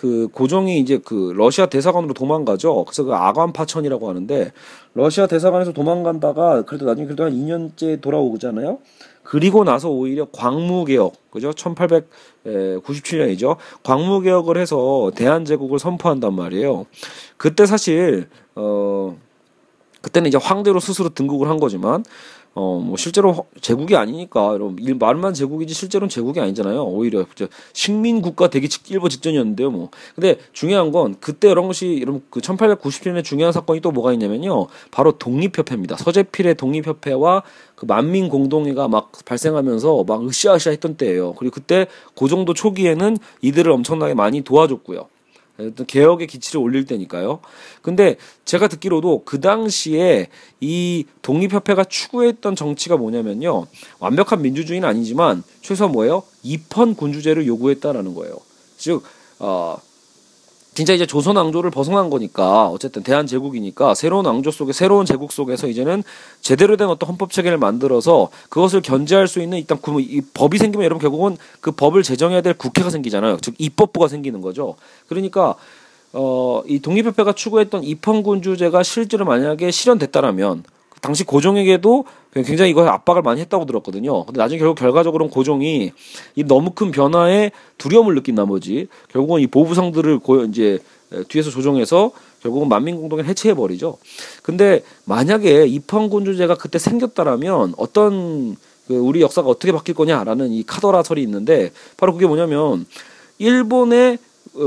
S1: 그 고종이 이제 그 러시아 대사관으로 도망가죠. 그래서 그 아관파천이라고 하는데 러시아 대사관에서 도망간다가 그래도 나중에 그래도 한 2년째 돌아오잖아요. 그리고 나서 오히려 광무개혁, 그죠? 1897년이죠. 광무개혁을 해서 대한제국을 선포한단 말이에요. 그때 사실, 어, 그때는 이제 황제로 스스로 등극을 한 거지만 어 뭐 실제로 제국이 아니니까 여러분 말만 제국이지 실제로는 제국이 아니잖아요. 오히려 식민 국가 되기 일보 직전이었는데요. 뭐 근데 중요한 건 그때 이런 것이 여러분 그 1897년에 중요한 사건이 또 뭐가 있냐면요. 바로 독립협회입니다. 서재필의 독립협회와 그 만민 공동회가 막 발생하면서 막 으쌰으쌰 했던 때예요. 그리고 그때 그 정도 초기에는 이들을 엄청나게 많이 도와줬고요. 어떤 개혁의 기치를 올릴 때니까요. 근데 제가 듣기로도 그 당시에 이 독립협회가 추구했던 정치가 뭐냐면요. 완벽한 민주주의는 아니지만 최소 뭐예요? 입헌 군주제를 요구했다라는 거예요. 즉, 어, 진짜 이제 조선 왕조를 벗어난 거니까 어쨌든 대한 제국이니까 새로운 왕조 속에 새로운 제국 속에서 이제는 제대로 된 어떤 헌법 체계를 만들어서 그것을 견제할 수 있는 일단 이 법이 생기면 여러분 결국은 그 법을 제정해야 될 국회가 생기잖아요. 즉 입법부가 생기는 거죠. 그러니까 어 이 독립협회가 추구했던 입헌군주제가 실제로 만약에 실현됐다라면 당시 고종에게도 굉장히 이거 압박을 많이 했다고 들었거든요. 근데 나중에 결국 결과적으로는 고종이 이 너무 큰 변화에 두려움을 느낀 나머지 결국은 이 보부상들을 고 이제 뒤에서 조정해서 결국은 만민공동을 해체해 버리죠. 근데 만약에 입헌군주제가 그때 생겼다라면 어떤 그 우리 역사가 어떻게 바뀔 거냐라는 이 카더라 설이 있는데 바로 그게 뭐냐면 일본의 어,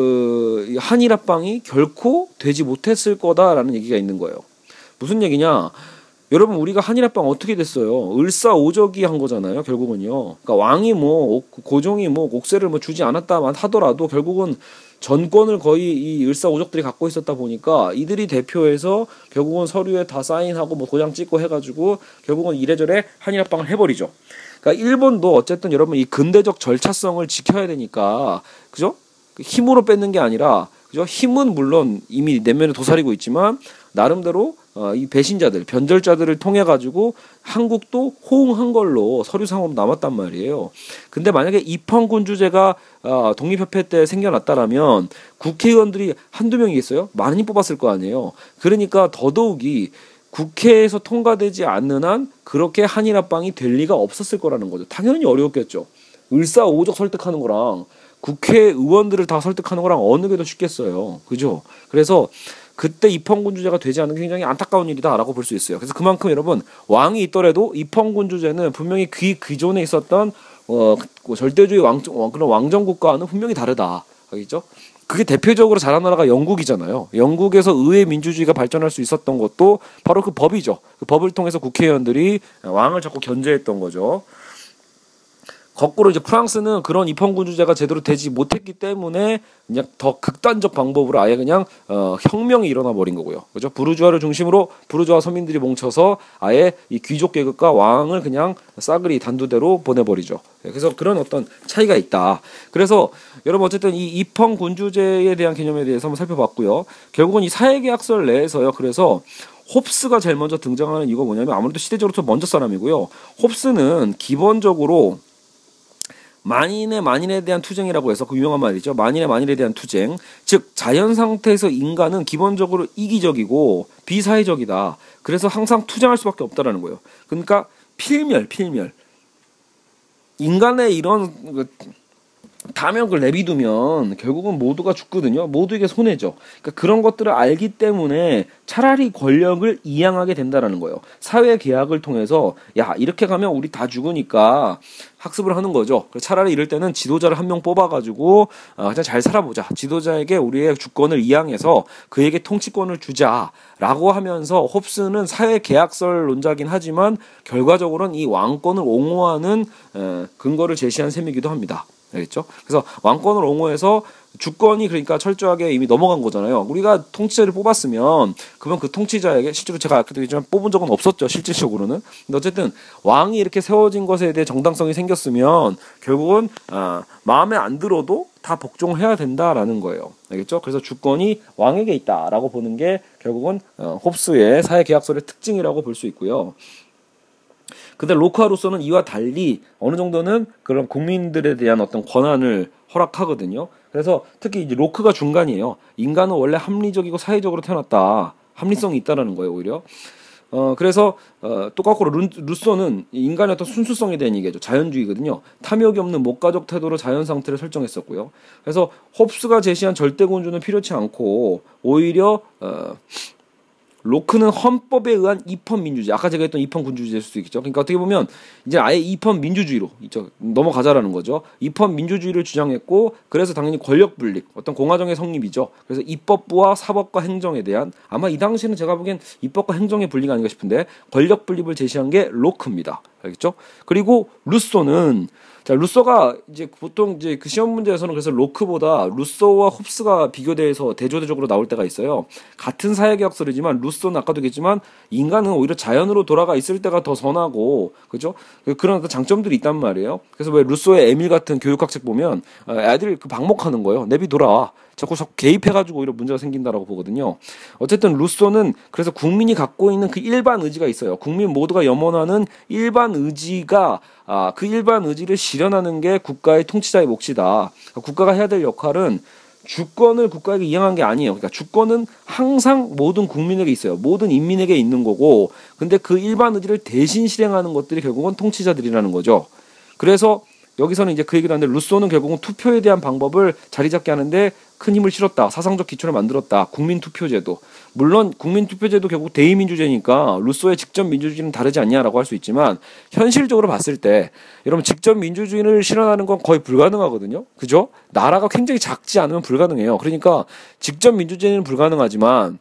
S1: 한일 합방이 결코 되지 못했을 거다라는 얘기가 있는 거예요. 무슨 얘기냐? 여러분 우리가 한일합방 어떻게 됐어요? 을사오적이 한 거잖아요. 결국은요. 그러니까 왕이 뭐 고종이 뭐 옥세를 뭐 주지 않았다만 하더라도 결국은 전권을 거의 이 을사오적들이 갖고 있었다 보니까 이들이 대표해서 결국은 서류에 다 사인하고 뭐 도장 찍고 해가지고 결국은 이래저래 한일합방을 해버리죠. 그러니까 일본도 어쨌든 여러분 이 근대적 절차성을 지켜야 되니까 그죠? 힘으로 뺏는 게 아니라 그죠? 힘은 물론 이미 내면에 도사리고 있지만 나름대로 어, 이 배신자들, 변절자들을 통해 가지고 한국도 호응한 걸로 서류상으로 남았단 말이에요. 근데 만약에 입헌군주제가 어, 독립협회 때 생겨났다라면 국회의원들이 한두 명이 있어요? 많이 뽑았을 거 아니에요. 그러니까 더더욱이 국회에서 통과되지 않는 한 그렇게 한일 합방이 될 리가 없었을 거라는 거죠. 당연히 어려웠겠죠. 을사오적 설득하는 거랑 국회의원들을 다 설득하는 거랑 어느 게 더 쉽겠어요. 그죠? 그래서 그때 입헌군 주제가 되지 않는 게 굉장히 안타까운 일이다라고 볼 수 있어요. 그래서 그만큼 여러분 왕이 있더라도 입헌군 주제는 분명히 그 기존에 있었던 어그 절대주의 왕 그런 왕정 국가와는 분명히 다르다. 알겠죠? 그게 대표적으로 잘한 나라가 영국이잖아요. 영국에서 의회 민주주의가 발전할 수 있었던 것도 바로 그 법이죠. 그 법을 통해서 국회의원들이 왕을 자꾸 견제했던 거죠. 거꾸로 이제 프랑스는 그런 입헌군주제가 제대로 되지 못했기 때문에 그냥 더 극단적 방법으로 아예 그냥 어, 혁명이 일어나 버린 거고요. 그죠? 부르주아를 중심으로 부르주아 서민들이 뭉쳐서 아예 이 귀족 계급과 왕을 그냥 싸그리 단두대로 보내버리죠. 예, 그래서 그런 어떤 차이가 있다. 그래서 여러분 어쨌든 이 입헌군주제에 대한 개념에 대해서 한번 살펴봤고요. 결국은 이 사회계약설 내에서요. 그래서 홉스가 제일 먼저 등장하는 이유가 뭐냐면 아무래도 시대적으로 좀 먼저 사람이고요. 홉스는 기본적으로 만인의 만인에 대한 투쟁이라고 해서 그 유명한 말이죠. 만인의 만인에 대한 투쟁. 즉 자연 상태에서 인간은 기본적으로 이기적이고 비사회적이다. 그래서 항상 투쟁할 수밖에 없다라는 거예요. 그러니까 필멸, 필멸. 인간의 이런 그 다명을 내비두면 결국은 모두가 죽거든요. 모두에게 손해죠. 그러니까 그런 것들을 알기 때문에 차라리 권력을 이양하게 된다라는 거예요. 사회 계약을 통해서 야 이렇게 가면 우리 다 죽으니까 학습을 하는 거죠. 차라리 이럴 때는 지도자를 한 명 뽑아가지고 어, 그냥 잘 살아보자. 지도자에게 우리의 주권을 이양해서 그에게 통치권을 주자라고 하면서 홉스는 사회 계약설론자긴 하지만 결과적으로는 이 왕권을 옹호하는 에, 근거를 제시한 셈이기도 합니다. 알겠죠? 그래서 왕권을 옹호해서 주권이 그러니까 철저하게 이미 넘어간 거잖아요. 우리가 통치자를 뽑았으면 그러면 그 통치자에게 실제로 제가 아까도 얘기했지만 뽑은 적은 없었죠. 실질적으로는. 근데 어쨌든 왕이 이렇게 세워진 것에 대해 정당성이 생겼으면 결국은 아, 마음에 안 들어도 다 복종해야 된다라는 거예요. 알겠죠? 그래서 주권이 왕에게 있다라고 보는 게 결국은 어, 홉스의 사회 계약서의 특징이라고 볼 수 있고요. 근데 로카로서는 이와 달리 어느 정도는 그런 국민들에 대한 어떤 권한을 허락하거든요. 그래서 특히 이제 로크가 중간이에요. 인간은 원래 합리적이고 사회적으로 태어났다. 합리성이 있다라는 거예요, 오히려. 어 그래서 어 똑같고 루, 루소는 인간의 어떤 순수성에 대한 얘기죠. 자연주의거든요. 탐욕이 없는 목가적 태도로 자연 상태를 설정했었고요. 그래서 홉스가 제시한 절대 군주는 필요치 않고 오히려 어 로크는 헌법에 의한 입헌 민주주의. 아까 제가 했던 입헌 군주주의일 수도 있겠죠. 그러니까 어떻게 보면 이제 아예 입헌 민주주의로. 넘어가자라는 거죠. 입헌 민주주의를 주장했고 그래서 당연히 권력 분립, 어떤 공화정의 성립이죠. 그래서 입법부와 사법과 행정에 대한 아마 이 당시에는 제가 보기엔 입법과 행정의 분리가 아닌가 싶은데 권력 분립을 제시한 게 로크입니다. 알겠죠? 그리고 루소는 자, 루소가 이제 보통 이제 그 시험 문제에서는 그래서 로크보다 루소와 홉스가 비교돼서 대조대적으로 나올 때가 있어요. 같은 사회계약서이지만 루소는 아까도 얘기했지만 인간은 오히려 자연으로 돌아가 있을 때가 더 선하고 그죠? 그런 장점들이 있단 말이에요. 그래서 왜 루소의 에밀 같은 교육학 책 보면 어, 애들 그 방목하는 거예요. 내비 돌아. 자꾸 자꾸 개입해가지고 오히려 문제가 생긴다라고 보거든요. 어쨌든 루소는 그래서 국민이 갖고 있는 그 일반 의지가 있어요. 국민 모두가 염원하는 일반 의지가 아, 그 일반 의지를 실현하는 게 국가의 통치자의 몫이다. 그러니까 국가가 해야 될 역할은 주권을 국가에게 이양한 게 아니에요. 그러니까 주권은 항상 모든 국민에게 있어요. 모든 인민에게 있는 거고, 근데 그 일반 의지를 대신 실행하는 것들이 결국은 통치자들이라는 거죠. 그래서 여기서는 이제 그 얘기를 하는데 루소는 결국은 투표에 대한 방법을 자리 잡게 하는데 큰 힘을 실었다. 사상적 기초를 만들었다. 국민투표제도. 물론 국민투표제도 결국 대의민주제니까 루소의 직접 민주주의는 다르지 않냐라고 할 수 있지만 현실적으로 봤을 때 여러분 직접 민주주의를 실현하는 건 거의 불가능하거든요. 그죠? 나라가 굉장히 작지 않으면 불가능해요. 그러니까 직접 민주주의는 불가능하지만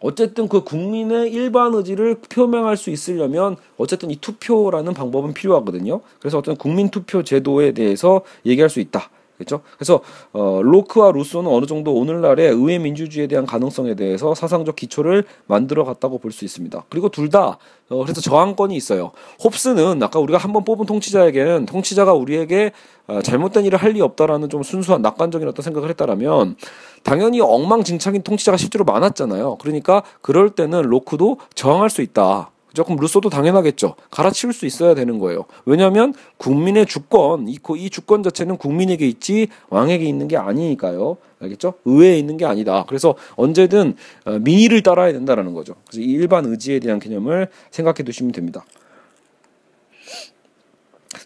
S1: 어쨌든 그 국민의 일반 의지를 표명할 수 있으려면 어쨌든 이 투표라는 방법은 필요하거든요. 그래서 어떤 국민 투표 제도에 대해서 얘기할 수 있다. 그렇죠? 그래서 어, 로크와 루소는 어느 정도 오늘날의 의회 민주주의에 대한 가능성에 대해서 사상적 기초를 만들어 갔다고 볼 수 있습니다. 그리고 둘다 어, 그래서 저항권이 있어요. 홉스는 아까 우리가 한번 뽑은 통치자에게는 통치자가 우리에게 어, 잘못된 일을 할 리 없다라는 좀 순수한 낙관적인 어떤 생각을 했다라면 당연히 엉망진창인 통치자가 실제로 많았잖아요. 그러니까 그럴 때는 로크도 저항할 수 있다. 조금 루소도 당연하겠죠. 갈아치울 수 있어야 되는 거예요. 왜냐하면 국민의 주권, 이, 이 주권 자체는 국민에게 있지 왕에게 있는 게 아니니까요. 알겠죠? 의회에 있는 게 아니다. 그래서 언제든 어, 민의를 따라야 된다라는 거죠. 그래서 일반 의지에 대한 개념을 생각해 두시면 됩니다.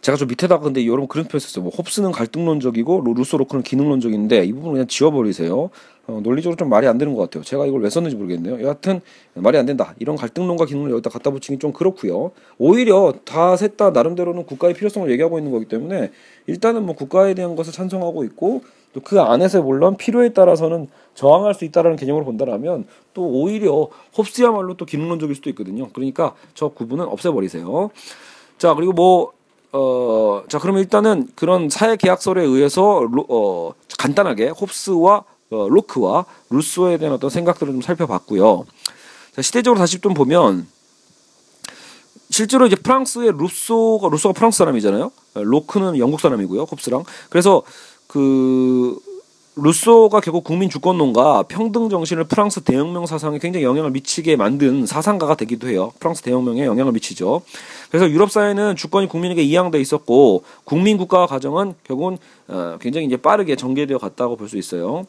S1: 제가 좀 밑에다가 근데 여러분 그런 표현 썼어요. 뭐 홉스는 갈등론적이고 루소 로크는 기능론적인데 이 부분 그냥 지워버리세요. 어, 논리적으로 좀 말이 안 되는 것 같아요. 제가 이걸 왜 썼는지 모르겠네요. 여하튼 말이 안 된다. 이런 갈등론과 기능을 여기다 갖다 붙이기 좀 그렇고요. 오히려 다 셋 다 나름대로는 국가의 필요성을 얘기하고 있는 거기 때문에 일단은 뭐 국가에 대한 것을 찬성하고 있고 또 그 안에서 물론 필요에 따라서는 저항할 수 있다라는 개념으로 본다라면 또 오히려 홉스야말로 또 기능론적일 수도 있거든요. 그러니까 저 구분은 없애버리세요. 자 그리고 뭐 어, 자, 그러면 일단은 그런 사회 계약설에 의해서 로, 어, 간단하게 홉스와 어, 로크와 루소에 대한 어떤 생각들을 좀 살펴봤고요. 자, 시대적으로 다시 좀 보면 실제로 이제 프랑스의 루소가 루소가 프랑스 사람이잖아요. 로크는 영국 사람이고요. 홉스랑. 그래서 그 루소가 결국 국민 주권론과 평등 정신을 프랑스 대혁명 사상에 굉장히 영향을 미치게 만든 사상가가 되기도 해요. 프랑스 대혁명에 영향을 미치죠. 그래서 유럽 사회는 주권이 국민에게 이양돼 있었고 국민 국가 가정은 결국은 어, 굉장히 이제 빠르게 전개되어 갔다고 볼 수 있어요.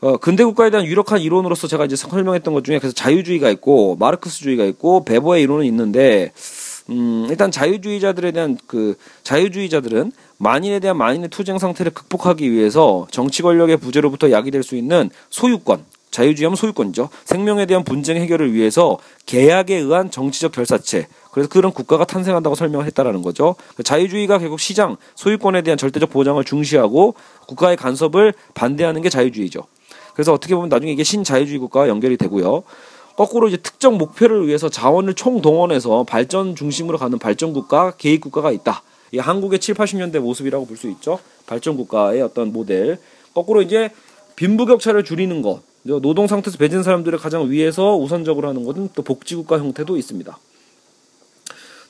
S1: 어, 근대 국가에 대한 유력한 이론으로서 제가 이제 설명했던 것 중에 그래서 자유주의가 있고 마르크스주의가 있고 베버의 이론은 있는데 음, 일단 자유주의자들에 대한 그 자유주의자들은 만인에 대한 만인의 투쟁 상태를 극복하기 위해서 정치 권력의 부재로부터 약이 될수 있는 소유권, 자유주의하면 소유권이죠. 생명에 대한 분쟁 해결을 위해서 계약에 의한 정치적 결사체. 그래서 그런 국가가 탄생한다고 설명을 했다라는 거죠. 자유주의가 결국 시장, 소유권에 대한 절대적 보장을 중시하고 국가의 간섭을 반대하는 게 자유주의죠. 그래서 어떻게 보면 나중에 이게 신자유주의 국가와 연결이 되고요. 거꾸로 이제 특정 목표를 위해서 자원을 총동원해서 발전 중심으로 가는 발전 국가, 개입 국가가 있다. 이 한국의 7, 80년대 모습이라고 볼 수 있죠. 발전 국가의 어떤 모델. 거꾸로 이제 빈부격차를 줄이는 것. 노동 상태에서 배진 사람들을 가장 위에서 우선적으로 하는 것은 또 복지국가 형태도 있습니다.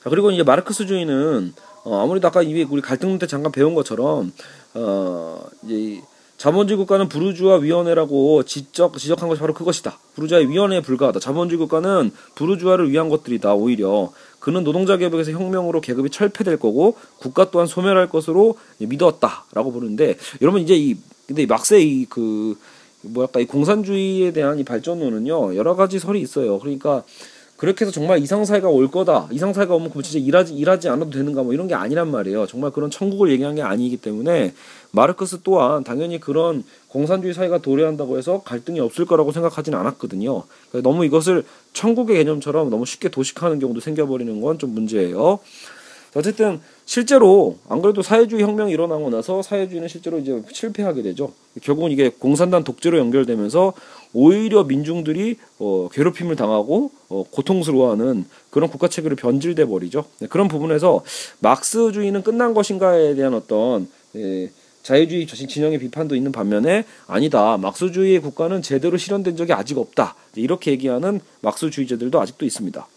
S1: 자, 그리고 이제 마르크스주의는 어, 아무래도 아까 우리 갈등 때 잠깐 배운 것처럼 어, 이제 자본주의 국가는 부르주아 위원회라고 지적 지적한 것이 바로 그것이다. 부르주아의 위원회에 불과하다. 자본주의 국가는 부르주아를 위한 것들이다. 오히려 그는 노동자 계급에서 혁명으로 계급이 철폐될 거고 국가 또한 소멸할 것으로 믿었다라고 보는데 여러분 이제 이 근데 이 막세 이그 뭐랄까 이 공산주의에 대한 이 발전론은요 여러 가지 설이 있어요. 그러니까 그렇게 해서 정말 이상사회가 올 거다. 이상사회가 오면 그럼 진짜 일하지 일하지 않아도 되는가 뭐 이런 게 아니란 말이에요. 정말 그런 천국을 얘기한 게 아니기 때문에 마르크스 또한 당연히 그런 공산주의 사회가 도래한다고 해서 갈등이 없을 거라고 생각하지는 않았거든요. 너무 이것을 천국의 개념처럼 너무 쉽게 도식하는 경우도 생겨버리는 건 좀 문제예요. 어쨌든 실제로 안 그래도 사회주의 혁명이 일어나고 나서 사회주의는 실제로 이제 실패하게 되죠. 결국은 이게 공산당 독재로 연결되면서 오히려 민중들이 어, 괴롭힘을 당하고 어, 고통스러워하는 그런 국가 체계로 변질돼 버리죠. 네, 그런 부분에서 막스주의는 끝난 것인가에 대한 어떤 예, 자유주의 진영의 비판도 있는 반면에 아니다. 막스주의의 국가는 제대로 실현된 적이 아직 없다. 이렇게 얘기하는 막스주의자들도 아직도 있습니다.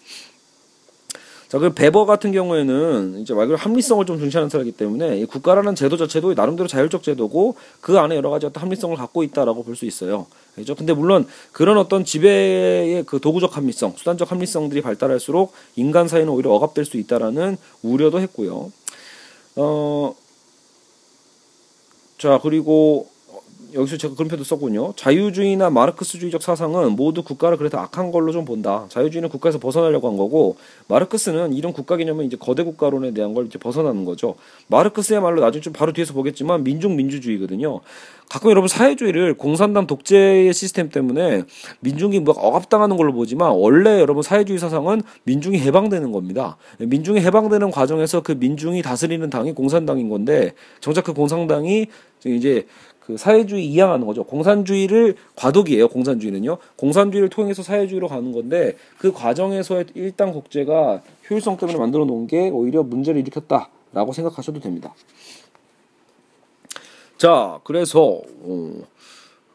S1: 자, 그 베버 같은 경우에는 이제 말 그대로 합리성을 좀 중시하는 사람이기 때문에 이 국가라는 제도 자체도 나름대로 자율적 제도고 그 안에 여러 가지 어떤 합리성을 갖고 있다라고 볼 수 있어요. 그죠? 근데 물론 그런 어떤 지배의 그 도구적 합리성, 수단적 합리성들이 발달할수록 인간 사회는 오히려 억압될 수 있다라는 우려도 했고요. 어, 자, 그리고 여기서 제가 그런 표도 썼군요. 자유주의나 마르크스주의적 사상은 모두 국가를 그래서 악한 걸로 좀 본다. 자유주의는 국가에서 벗어나려고 한 거고 마르크스는 이런 국가 개념은 이제 거대 국가론에 대한 걸 이제 벗어나는 거죠. 마르크스의말로 나중에 좀 바로 뒤에서 보겠지만 민중 민주주의거든요. 가끔 여러분 사회주의를 공산당 독재의 시스템 때문에 민중이 뭐 억압당하는 걸로 보지만 원래 여러분 사회주의 사상은 민중이 해방되는 겁니다. 민중이 해방되는 과정에서 그 민중이 다스리는 당이 공산당인 건데 정작 그 공산당이 이제 그 사회주의 이양하는 거죠. 공산주의를 과도기예요. 공산주의는요. 공산주의를 통해서 사회주의로 가는 건데 그 과정에서의 일당 국제가 효율성 때문에 만들어 놓은 게 오히려 문제를 일으켰다라고 생각하셔도 됩니다. 자, 그래서 어,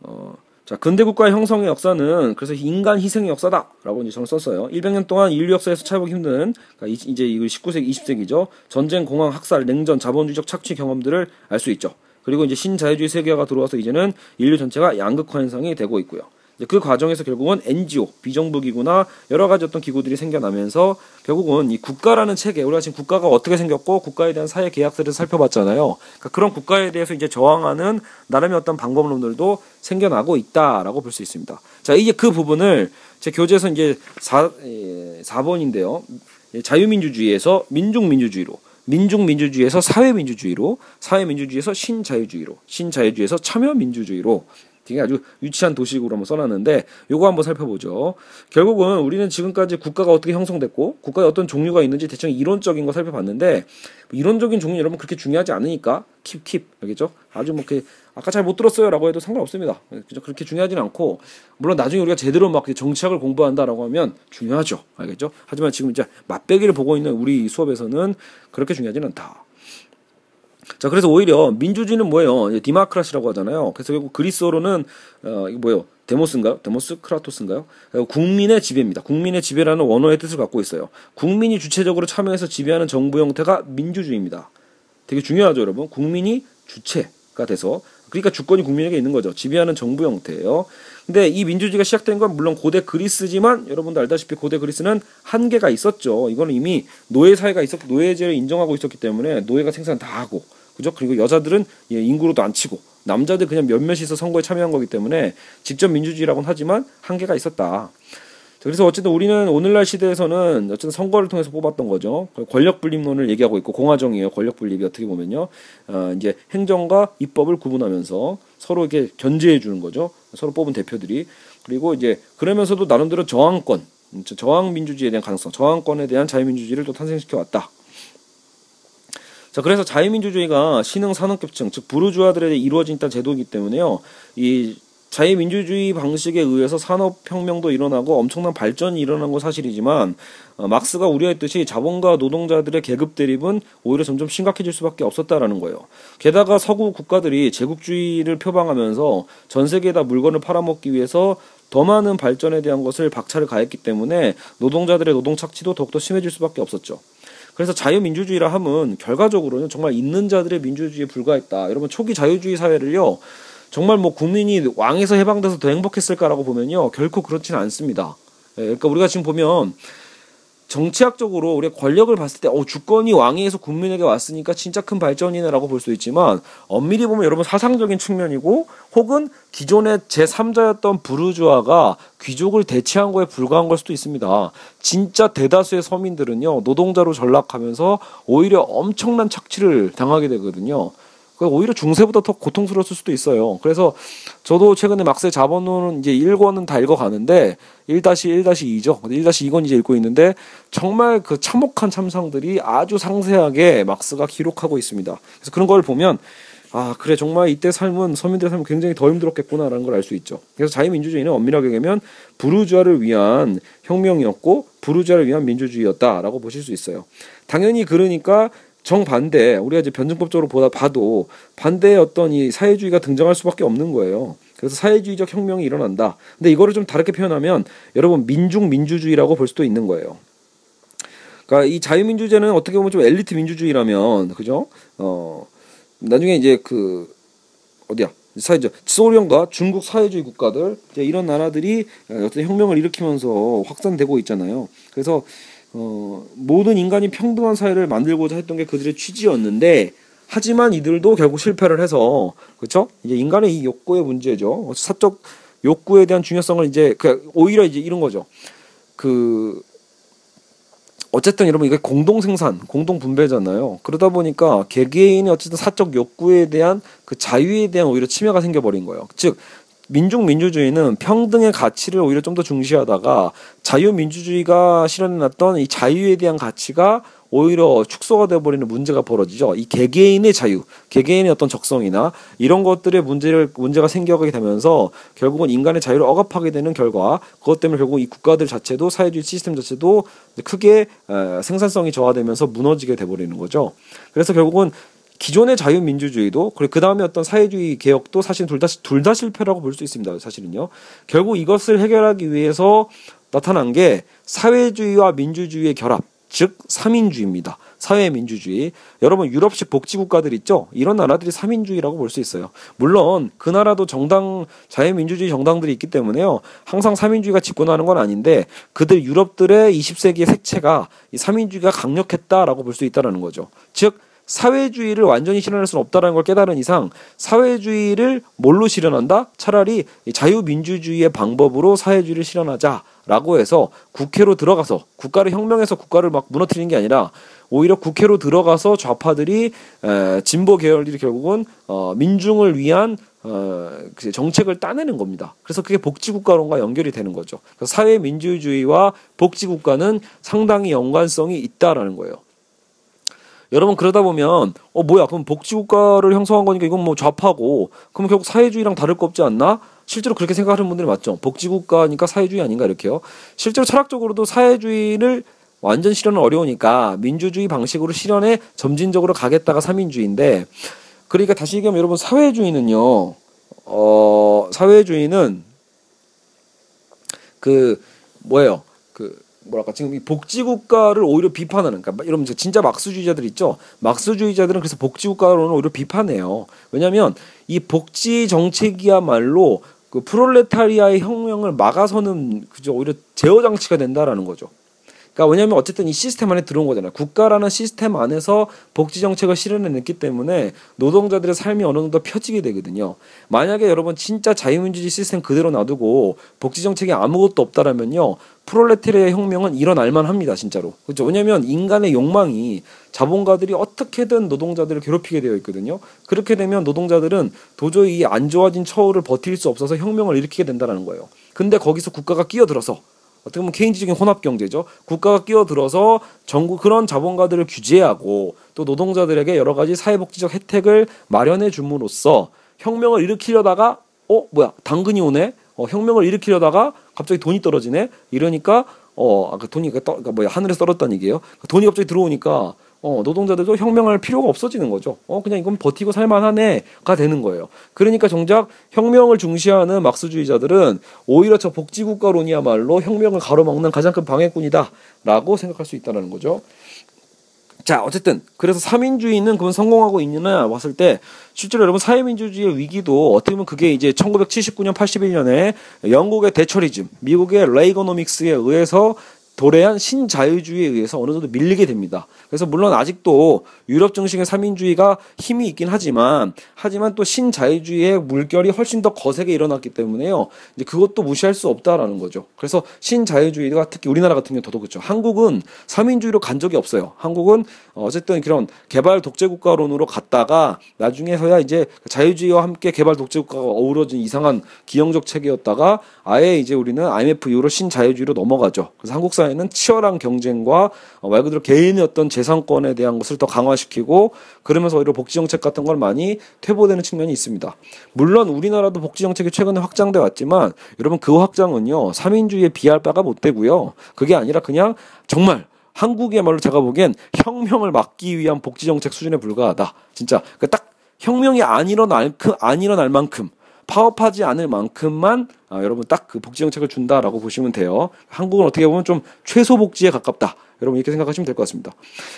S1: 어, 자, 근대 국가 형성의 역사는 그래서 인간 희생의 역사다라고 이제 저는 썼어요. 100년 동안 인류 역사에서 찾아보기 힘든 그러니까 이제 이거 19세기, 20세기죠. 전쟁, 공황, 학살, 냉전, 자본주의적 착취 경험들을 알 수 있죠. 그리고 이제 신자유주의 세계화가 들어와서 이제는 인류 전체가 양극화 현상이 되고 있고요. 그 과정에서 결국은 NGO, 비정부 기구나 여러 가지 어떤 기구들이 생겨나면서 결국은 이 국가라는 체계, 우리가 지금 국가가 어떻게 생겼고 국가에 대한 사회 계약들을 살펴봤잖아요. 그러니까 그런 국가에 대해서 이제 저항하는 나름의 어떤 방법론들도 생겨나고 있다라고 볼 수 있습니다. 자, 이제 그 부분을 제 교재에서 이제 4, 4번인데요. 예, 자유민주주의에서 민중민주주의로 민중민주주의에서 사회민주주의로 사회민주주의에서 신자유주의로 신자유주의에서 참여민주주의로 되게 아주 유치한 도식으로 한번 써놨는데 요거 한번 살펴보죠. 결국은 우리는 지금까지 국가가 어떻게 형성됐고 국가의 어떤 종류가 있는지 대충 이론적인 거 살펴봤는데 이론적인 종류 여러분 그렇게 중요하지 않으니까 킵킵 알겠죠? 아주 뭐 이렇게 아까 잘 못 들었어요라고 해도 상관없습니다. 그렇게 중요하지는 않고 물론 나중에 우리가 제대로 막 정치학을 공부한다라고 하면 중요하죠. 알겠죠? 하지만 지금 이제 맛배기를 보고 있는 우리 수업에서는 그렇게 중요하지는 않다. 자, 그래서 오히려 민주주의는 뭐예요? democracy라고 하잖아요. 그래서 결국 그리스어로는 어, 이거 뭐예요? 데모스인가요? 데모스 크라토스인가요? 국민의 지배입니다. 국민의 지배라는 원어의 뜻을 갖고 있어요. 국민이 주체적으로 참여해서 지배하는 정부 형태가 민주주의입니다. 되게 중요하죠, 여러분. 국민이 주체가 돼서 그러니까 주권이 국민에게 있는 거죠. 지배하는 정부 형태예요. 근데 이 민주주의가 시작된 건 물론 고대 그리스지만 여러분도 알다시피 고대 그리스는 한계가 있었죠. 이거는 이미 노예 사회가 있었고 노예제를 인정하고 있었기 때문에 노예가 생산 다 하고 그죠? 그리고 여자들은 예, 인구로도 안 치고 남자들 그냥 몇몇이서 선거에 참여한 거기 때문에 직접 민주주의라고는 하지만 한계가 있었다. 그래서 어쨌든 우리는 오늘날 시대에서는 어쨌든 선거를 통해서 뽑았던 거죠. 권력 분립론을 얘기하고 있고 공화정이에요. 권력 분립이 어떻게 보면요. 어, 이제 행정과 입법을 구분하면서 서로 이렇게 견제해 주는 거죠. 서로 뽑은 대표들이 그리고 이제 그러면서도 나름대로 저항권, 저항 민주주의에 대한 가능성, 저항권에 대한 자유민주주의를 또 탄생시켜 왔다. 자, 그래서 자유민주주의가 신흥 산업계층, 즉 부르주아들에 이루어진 일단 제도이기 때문에요. 이 자유민주주의 방식에 의해서 산업혁명도 일어나고 엄청난 발전이 일어난 건 사실이지만 어, 막스가 우려했듯이 자본가 노동자들의 계급 대립은 오히려 점점 심각해질 수밖에 없었다라는 거예요. 게다가 서구 국가들이 제국주의를 표방하면서 전 세계에다 물건을 팔아먹기 위해서 더 많은 발전에 대한 것을 박차를 가했기 때문에 노동자들의 노동 착취도 더욱더 심해질 수밖에 없었죠. 그래서 자유민주주의라 함은 결과적으로는 정말 있는 자들의 민주주의에 불과했다. 여러분 초기 자유주의 사회를요. 정말 뭐 국민이 왕에서 해방돼서 더 행복했을까라고 보면요. 결코 그렇지는 않습니다. 예, 그러니까 우리가 지금 보면 정치학적으로 우리가 권력을 봤을 때 어, 주권이 왕위에서 국민에게 왔으니까 진짜 큰 발전이네라고 볼 수 있지만 엄밀히 보면 여러분 사상적인 측면이고 혹은 기존의 제3자였던 부르주아가 귀족을 대체한 거에 불과한 걸 수도 있습니다. 진짜 대다수의 서민들은요 노동자로 전락하면서 오히려 엄청난 착취를 당하게 되거든요. 오히려 중세보다 더 고통스러웠을 수도 있어요. 그래서 저도 최근에 막세 자본론은 이제 1권은 다 읽어가는데 1-1-2죠. 1-2권 이제 읽고 있는데 정말 그 참혹한 참상들이 아주 상세하게 막스가 기록하고 있습니다. 그래서 그런 걸 보면 아 그래 정말 이때 삶은 서민들의 삶은 굉장히 더 힘들었겠구나라는 걸 알 수 있죠. 그래서 자유민주주의는 엄밀하게 얘기하면 부르주아를 위한 혁명이었고 부르주아를 위한 민주주의였다라고 보실 수 있어요. 당연히 그러니까 정반대 우리가 이제 변증법적으로 보다 봐도 반대의 어떤 이 사회주의가 등장할 수밖에 없는 거예요. 그래서 사회주의적 혁명이 일어난다. 근데 이거를 좀 다르게 표현하면 여러분 민중 민주주의라고 볼 수도 있는 거예요. 그러니까 이 자유민주제는 어떻게 보면 좀 엘리트 민주주의라면 그죠? 어 나중에 이제 그 어디야? 사회죠. 소련과 중국 사회주의 국가들 이제 이런 나라들이 어떤 혁명을 일으키면서 확산되고 있잖아요. 그래서 어, 모든 인간이 평등한 사회를 만들고자 했던 게 그들의 취지였는데 하지만 이들도 결국 실패를 해서 그렇죠? 이제 인간의 이 욕구의 문제죠. 사적 욕구에 대한 중요성을 이제 그 오히려 이제 이런 거죠. 그 어쨌든 여러분 이게 공동 생산, 공동 분배잖아요. 그러다 보니까 개개인의 어쨌든 사적 욕구에 대한 그 자유에 대한 오히려 침해가 생겨버린 거예요. 즉 민중 민주주의는 평등의 가치를 오히려 좀 더 중시하다가 자유민주주의가 실현해놨던 이 자유에 대한 가치가 오히려 축소가 돼버리는 문제가 벌어지죠. 이 개개인의 자유, 개개인의 어떤 적성이나 이런 것들의 문제를 문제가 생겨가게 되면서 결국은 인간의 자유를 억압하게 되는 결과 그것 때문에 결국 이 국가들 자체도 사회주의 시스템 자체도 크게 생산성이 저하되면서 무너지게 돼버리는 거죠. 그래서 결국은 기존의 자유민주주의도 그리고 그 다음에 어떤 사회주의 개혁도 사실 둘 다 둘 다 실패라고 볼 수 있습니다. 사실은요. 결국 이것을 해결하기 위해서 나타난 게 사회주의와 민주주의의 결합, 즉 삼인주의입니다. 사회민주주의. 여러분 유럽식 복지국가들 있죠? 이런 나라들이 삼인주의라고 볼 수 있어요. 물론 그 나라도 정당 자유민주주의 정당들이 있기 때문에요. 항상 삼인주의가 집권하는 건 아닌데 그들 유럽들의 20세기의 색채가 이 삼인주의가 강력했다라고 볼 수 있다라는 거죠. 즉 사회주의를 완전히 실현할 수는 없다는 걸 깨달은 이상 사회주의를 뭘로 실현한다? 차라리 자유민주주의의 방법으로 사회주의를 실현하자라고 해서 국회로 들어가서 국가를 혁명해서 국가를 막 무너뜨리는 게 아니라 오히려 국회로 들어가서 좌파들이 에, 진보 계열들이 결국은 어, 민중을 위한 어, 그 정책을 따내는 겁니다. 그래서 그게 복지국가론과 연결이 되는 거죠. 사회민주주의와 복지국가는 상당히 연관성이 있다라는 거예요. 여러분 그러다 보면 어 뭐야 그럼 복지국가를 형성한 거니까 이건 뭐 좌파고 그럼 결국 사회주의랑 다를 거 없지 않나? 실제로 그렇게 생각하는 분들이 맞죠. 복지국가니까 사회주의 아닌가 이렇게요. 실제로 철학적으로도 사회주의를 완전 실현은 어려우니까 민주주의 방식으로 실현에 점진적으로 가겠다가 삼인주의인데 그러니까 다시 얘기하면 여러분 사회주의는요. 어 사회주의는 그 뭐예요? 그 뭐랄까 지금 이 복지국가를 오히려 비판하는 그러니까 여러분 진짜 막수주의자들 있죠? 막수주의자들은 그래서 복지국가로는 오히려 비판해요. 왜냐하면 이 복지 정책이야말로 그 프롤레타리아의 혁명을 막아서는 그저 오히려 제어 장치가 된다라는 거죠 그러니까 왜냐하면 어쨌든 이 시스템 안에 들어온 거잖아요. 국가라는 시스템 안에서 복지 정책을 실현해냈기 때문에 노동자들의 삶이 어느 정도 펴지게 되거든요. 만약에 여러분 진짜 자유민주주의 시스템 그대로 놔두고 복지 정책이 아무것도 없다라면요. 프롤레타리아 혁명은 일어날 만 합니다, 진짜로. 그렇죠? 왜냐하면 인간의 욕망이 자본가들이 어떻게든 노동자들을 괴롭히게 되어 있거든요. 그렇게 되면 노동자들은 도저히 안 좋아진 처우를 버틸 수 없어서 혁명을 일으키게 된다는 거예요. 근데 거기서 국가가 끼어들어서 어떻게 보면 케인즈적인 혼합 경제죠. 국가가 끼어들어서 전국 그런 자본가들을 규제하고 또 노동자들에게 여러 가지 사회복지적 혜택을 마련해 줌으로써 혁명을 일으키려다가 어 뭐야 당근이 오네. 어, 혁명을 일으키려다가 갑자기 돈이 떨어지네. 이러니까 어 아까 그 돈이 떠, 그러니까 뭐야 하늘에서 떨어졌다는 얘기예요. 돈이 갑자기 들어오니까 어, 노동자들도 혁명할 필요가 없어지는 거죠. 어, 그냥 이건 버티고 살만하네가 되는 거예요. 그러니까 정작 혁명을 중시하는 막스주의자들은 오히려 저 복지국가론이야말로 혁명을 가로막는 가장 큰 방해꾼이다라고 생각할 수 있다는 거죠. 자, 어쨌든 그래서 사민주의는 그건 성공하고 있느냐 봤을 때 실제로 여러분 사회민주주의의 위기도 어떻게 보면 그게 이제 1979년 81년에 영국의 대처리즘, 미국의 레이거노믹스에 의해서 도래한 신자유주의에 의해서 어느 정도 밀리게 됩니다. 그래서 물론 아직도 유럽 정식의 삼인주의가 힘이 있긴 하지만 하지만 또 신자유주의의 물결이 훨씬 더 거세게 일어났기 때문에요. 이제 그것도 무시할 수 없다라는 거죠. 그래서 신자유주의가 특히 우리나라 같은 경우 더더욱 그렇죠. 한국은 삼인주의로 간 적이 없어요. 한국은 어쨌든 그런 개발 독재 국가론으로 갔다가 나중에서야 이제 자유주의와 함께 개발 독재 국가가 어우러진 이상한 기형적 체계였다가 아예 이제 우리는 IMF 이후로 신자유주의로 넘어가죠. 그래서 한국 사 회는 치열한 경쟁과 말 그대로 개인의 어떤 재 재산권에 대한 것을 더 강화시키고 그러면서 오히려 복지 정책 같은 걸 많이 퇴보되는 측면이 있습니다. 물론 우리나라도 복지 정책이 최근에 확장돼 왔지만 여러분 그 확장은요 삼인주의에 비할 바가 못 되고요. 그게 아니라 그냥 정말 한국의 말로 제가 보기엔 혁명을 막기 위한 복지 정책 수준에 불과하다. 진짜 그딱 혁명이 안 일어날 안 일어날 만큼 파업하지 않을 만큼만 아, 여러분 딱 그 복지 정책을 준다라고 보시면 돼요. 한국은 어떻게 보면 좀 최소 복지에 가깝다. 여러분 이렇게 생각하시면 될 것 같습니다.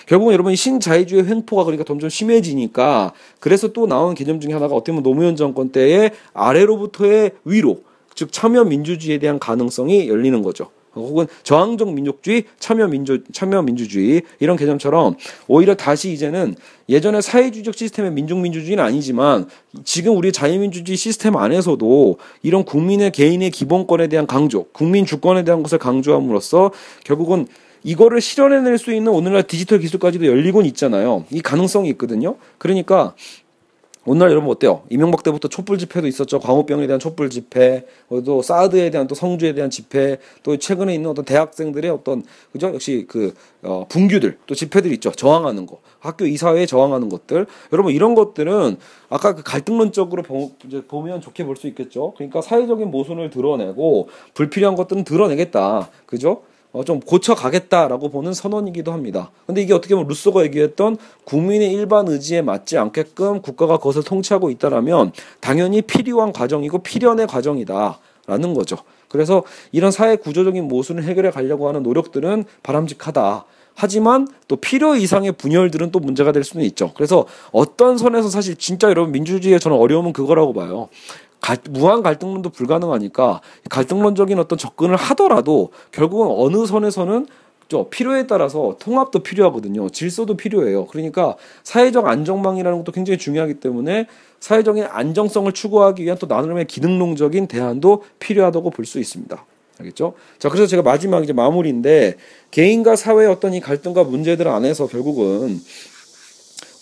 S1: 결국은 여러분 이 신자유주의 횡포가 그러니까 점점 심해지니까 그래서 또 나온 개념 중에 하나가 어떻게 보면 노무현 정권 때의 아래로부터의 위로 즉 참여 민주주의에 대한 가능성이 열리는 거죠. 혹은 저항적 민족주의, 참여 민주 참여 민주주의 이런 개념처럼 오히려 다시 이제는 예전에 사회주의적 시스템의 민족 민주주의는 아니지만 지금 우리 자유민주주의 시스템 안에서도 이런 국민의 개인의 기본권에 대한 강조, 국민 주권에 대한 것을 강조함으로써 결국은 이거를 실현해낼 수 있는 오늘날 디지털 기술까지도 열리곤 있잖아요. 이 가능성이 있거든요. 그러니까 오늘날 여러분 어때요? 이명박 때부터 촛불 집회도 있었죠. 광우병에 대한 촛불 집회, 또 사드에 대한 또 성주에 대한 집회, 또 최근에 있는 어떤 대학생들의 어떤 그죠? 역시 그 어, 분규들, 또 집회들 있죠. 저항하는 거, 학교 이사회에 저항하는 것들. 여러분 이런 것들은 아까 그 갈등론적으로 보, 이제 보면 좋게 볼 수 있겠죠. 그러니까 사회적인 모순을 드러내고 불필요한 것들은 드러내겠다. 그죠? 어, 좀 고쳐가겠다라고 보는 선언이기도 합니다. 근데 이게 어떻게 보면 루소가 얘기했던 국민의 일반 의지에 맞지 않게끔 국가가 그것을 통치하고 있다라면 당연히 필요한 과정이고 필연의 과정이다라는 거죠. 그래서 이런 사회 구조적인 모순을 해결해 가려고 하는 노력들은 바람직하다. 하지만 또 필요 이상의 분열들은 또 문제가 될 수는 있죠. 그래서 어떤 선에서 사실 진짜 여러분 민주주의의 저는 어려움은 그거라고 봐요. 갈, 무한 갈등론도 불가능하니까 갈등론적인 어떤 접근을 하더라도 결국은 어느 선에서는 저 필요에 따라서 통합도 필요하거든요. 질서도 필요해요. 그러니까 사회적 안정망이라는 것도 굉장히 중요하기 때문에 사회적인 안정성을 추구하기 위한 또 나름의 기능론적인 대안도 필요하다고 볼 수 있습니다. 알겠죠? 자, 그래서 제가 마지막 이제 마무리인데 개인과 사회의 어떤 이 갈등과 문제들 안에서 결국은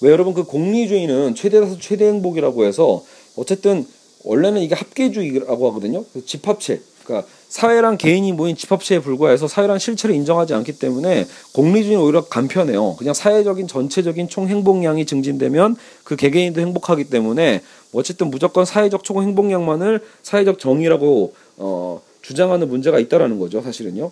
S1: 왜 여러분 그 공리주의는 최대 다수 최대 행복이라고 해서 어쨌든 원래는 이게 합계주의라고 하거든요. 그 집합체. 그러니까 사회랑 개인이 모인 집합체에 불과해서 사회란 실체를 인정하지 않기 때문에 공리주의는 오히려 간편해요. 그냥 사회적인 전체적인 총 행복량이 증진되면 그 개개인도 행복하기 때문에 어쨌든 무조건 사회적 총 행복량만을 사회적 정의라고 어 주장하는 문제가 있다라는 거죠, 사실은요.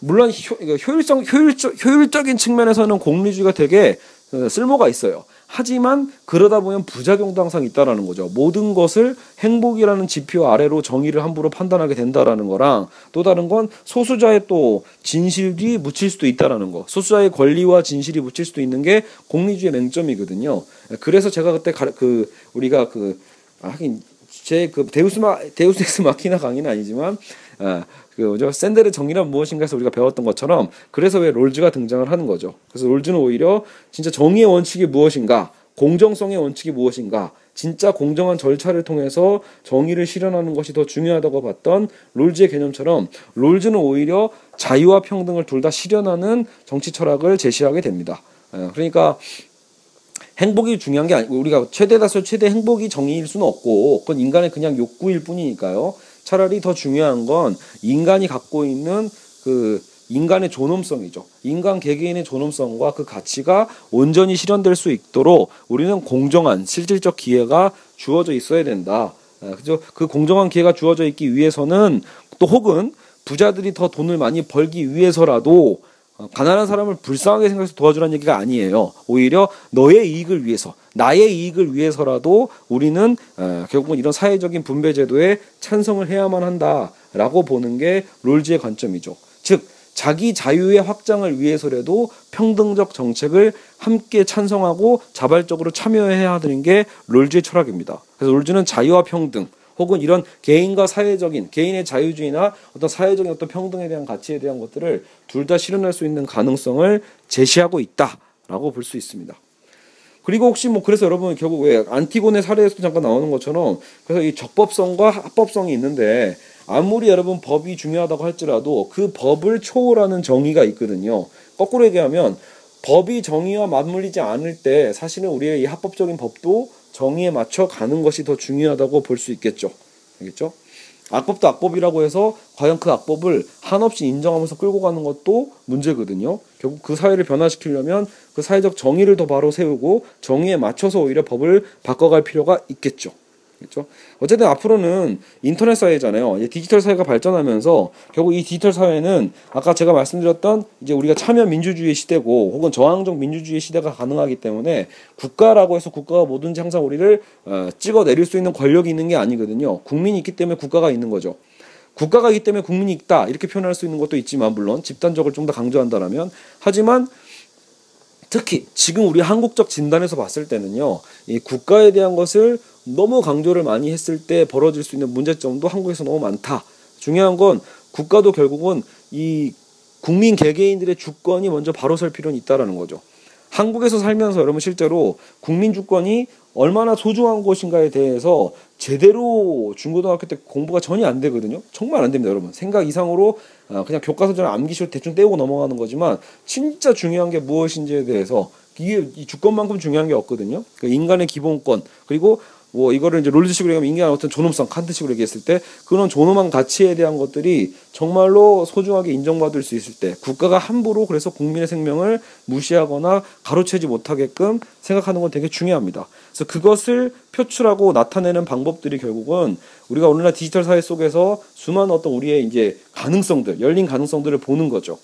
S1: 물론 효, 효율성 효율적 효율적인 측면에서는 공리주의가 되게 어, 쓸모가 있어요. 하지만 그러다 보면 부작용도 항상 있다라는 거죠. 모든 것을 행복이라는 지표 아래로 정의를 함부로 판단하게 된다라는 거랑 또 다른 건 소수자의 또 진실이 묻힐 수도 있다라는 거. 소수자의 권리와 진실이 묻힐 수도 있는 게 공리주의 맹점이거든요. 그래서 제가 그때 가, 그 우리가 그 아, 하긴 제 그 데우스 마 데우스 엑스 마키나 강의는 아니지만 아, 그죠 샌델의 정의란 무엇인가에서 우리가 배웠던 것처럼 그래서 왜 롤즈가 등장을 하는 거죠. 그래서 롤즈는 오히려 진짜 정의의 원칙이 무엇인가, 공정성의 원칙이 무엇인가, 진짜 공정한 절차를 통해서 정의를 실현하는 것이 더 중요하다고 봤던 롤즈의 개념처럼 롤즈는 오히려 자유와 평등을 둘 다 실현하는 정치 철학을 제시하게 됩니다. 예, 그러니까 행복이 중요한 게 아니고 우리가 최대 다수 최대 행복이 정의일 수는 없고 그건 인간의 그냥 욕구일 뿐이니까요. 차라리 더 중요한 건 인간이 갖고 있는 그 인간의 존엄성이죠. 인간 개개인의 존엄성과 그 가치가 온전히 실현될 수 있도록 우리는 공정한 실질적 기회가 주어져 있어야 된다. 아, 그죠? 그 공정한 기회가 주어져 있기 위해서는 또 혹은 부자들이 더 돈을 많이 벌기 위해서라도 어, 가난한 사람을 불쌍하게 생각해서 도와주라는 얘기가 아니에요. 오히려 너의 이익을 위해서, 나의 이익을 위해서라도 우리는 어, 결국은 이런 사회적인 분배 제도에 찬성을 해야만 한다라고 보는 게 롤즈의 관점이죠. 즉 자기 자유의 확장을 위해서라도 평등적 정책을 함께 찬성하고 자발적으로 참여해야 하는 게 롤즈의 철학입니다. 그래서 롤즈는 자유와 평등, 혹은 이런 개인과 사회적인 개인의 자유주의나 어떤 사회적인 어떤 평등에 대한 가치에 대한 것들을 둘 다 실현할 수 있는 가능성을 제시하고 있다라고 볼 수 있습니다. 그리고 혹시 뭐 그래서 여러분 결국 왜 안티곤의 사례에서 잠깐 나오는 것처럼 그래서 이 적법성과 합법성이 있는데 아무리 여러분 법이 중요하다고 할지라도 그 법을 초월하는 정의가 있거든요. 거꾸로 얘기하면 법이 정의와 맞물리지 않을 때 사실은 우리의 이 합법적인 법도 정의에 맞춰 가는 것이 더 중요하다고 볼 수 있겠죠. 알겠죠? 악법도 악법이라고 해서 과연 그 악법을 한없이 인정하면서 끌고 가는 것도 문제거든요. 결국 그 사회를 변화시키려면 그 사회적 정의를 더 바로 세우고 정의에 맞춰서 오히려 법을 바꿔갈 필요가 있겠죠. 그렇죠? 어쨌든 앞으로는 인터넷 사회잖아요. 디지털 사회가 발전하면서 결국 이 디지털 사회는 아까 제가 말씀드렸던 이제 우리가 참여 민주주의 시대고 혹은 저항적 민주주의 시대가 가능하기 때문에 국가라고 해서 국가가 뭐든지 항상 우리를 어, 찍어 내릴 수 있는 권력이 있는 게 아니거든요. 국민이 있기 때문에 국가가 있는 거죠. 국가가 있기 때문에 국민이 있다 이렇게 표현할 수 있는 것도 있지만 물론 집단적으로 좀더 강조한다라면 하지만 특히 지금 우리 한국적 진단에서 봤을 때는요 이 국가에 대한 것을 너무 강조를 많이 했을 때 벌어질 수 있는 문제점도 한국에서 너무 많다. 중요한 건 국가도 결국은 이 국민 개개인들의 주권이 먼저 바로 설 필요는 있다라는 거죠. 한국에서 살면서 여러분 실제로 국민 주권이 얼마나 소중한 것인가에 대해서 제대로 중고등학교 때 공부가 전혀 안 되거든요. 정말 안 됩니다, 여러분. 생각 이상으로 아, 그냥 교과서처럼 암기식으로 대충 떼고 넘어가는 거지만 진짜 중요한 게 무엇인지에 대해서 이게 이 주권만큼 중요한 게 없거든요. 그 인간의 기본권 그리고 뭐 이거를 이제 롤즈식으로 얘기하면 인간의 어떤 존엄성 칸트식으로 얘기했을 때 그런 존엄한 가치에 대한 것들이 정말로 소중하게 인정받을 수 있을 때 국가가 함부로 그래서 국민의 생명을 무시하거나 가로채지 못하게끔 생각하는 건 되게 중요합니다. 그래서 그것을 표출하고 나타내는 방법들이 결국은 우리가 오늘날 디지털 사회 속에서 수많은 어떤 우리의 이제 가능성들, 열린 가능성들을 보는 거죠.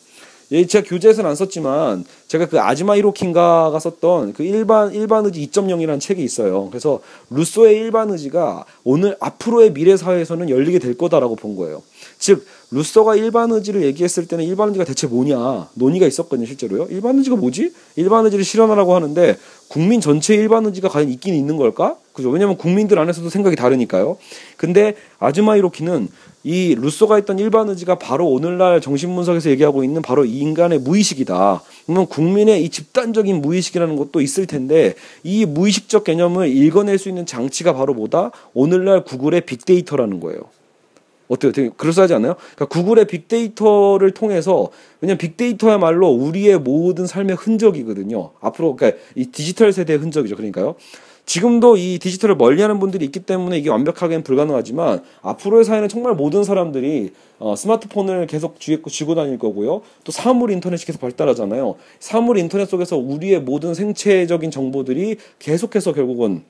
S1: 예, 제가 교재에서는 안 썼지만 제가 그 아즈마 히로킨가가 썼던 그 일반 일반 의지 2.0이라는 책이 있어요. 그래서 루소의 일반 의지가 오늘 앞으로의 미래 사회에서는 열리게 될 거다라고 본 거예요. 즉 루소가 일반 의지를 얘기했을 때는 일반 의지가 대체 뭐냐 논의가 있었거든요 실제로요. 일반 의지가 뭐지? 일반 의지를 실현하라고 하는데 국민 전체의 일반 의지가 과연 있긴 있는 걸까? 그죠? 왜냐면 국민들 안에서도 생각이 다르니까요. 근데 아즈마 히로키는 이 루소가 했던 일반 의지가 바로 오늘날 정신분석에서 얘기하고 있는 바로 이 인간의 무의식이다. 그러면 국민의 이 집단적인 무의식이라는 것도 있을 텐데 이 무의식적 개념을 읽어낼 수 있는 장치가 바로 뭐다? 오늘날 구글의 빅데이터라는 거예요. 어때요? 되게 그럴싸하지 않나요? 그러니까 구글의 빅데이터를 통해서 왜냐면 빅데이터야말로 우리의 모든 삶의 흔적이거든요. 앞으로 그러니까 이 디지털 세대의 흔적이죠. 그러니까요. 지금도 이 디지털을 멀리하는 분들이 있기 때문에 이게 완벽하게는 불가능하지만 앞으로의 사회는 정말 모든 사람들이 어, 스마트폰을 계속 쥐고, 쥐고 다닐 거고요. 또 사물 인터넷이 계속 발달하잖아요. 사물 인터넷 속에서 우리의 모든 생체적인 정보들이 계속해서 결국은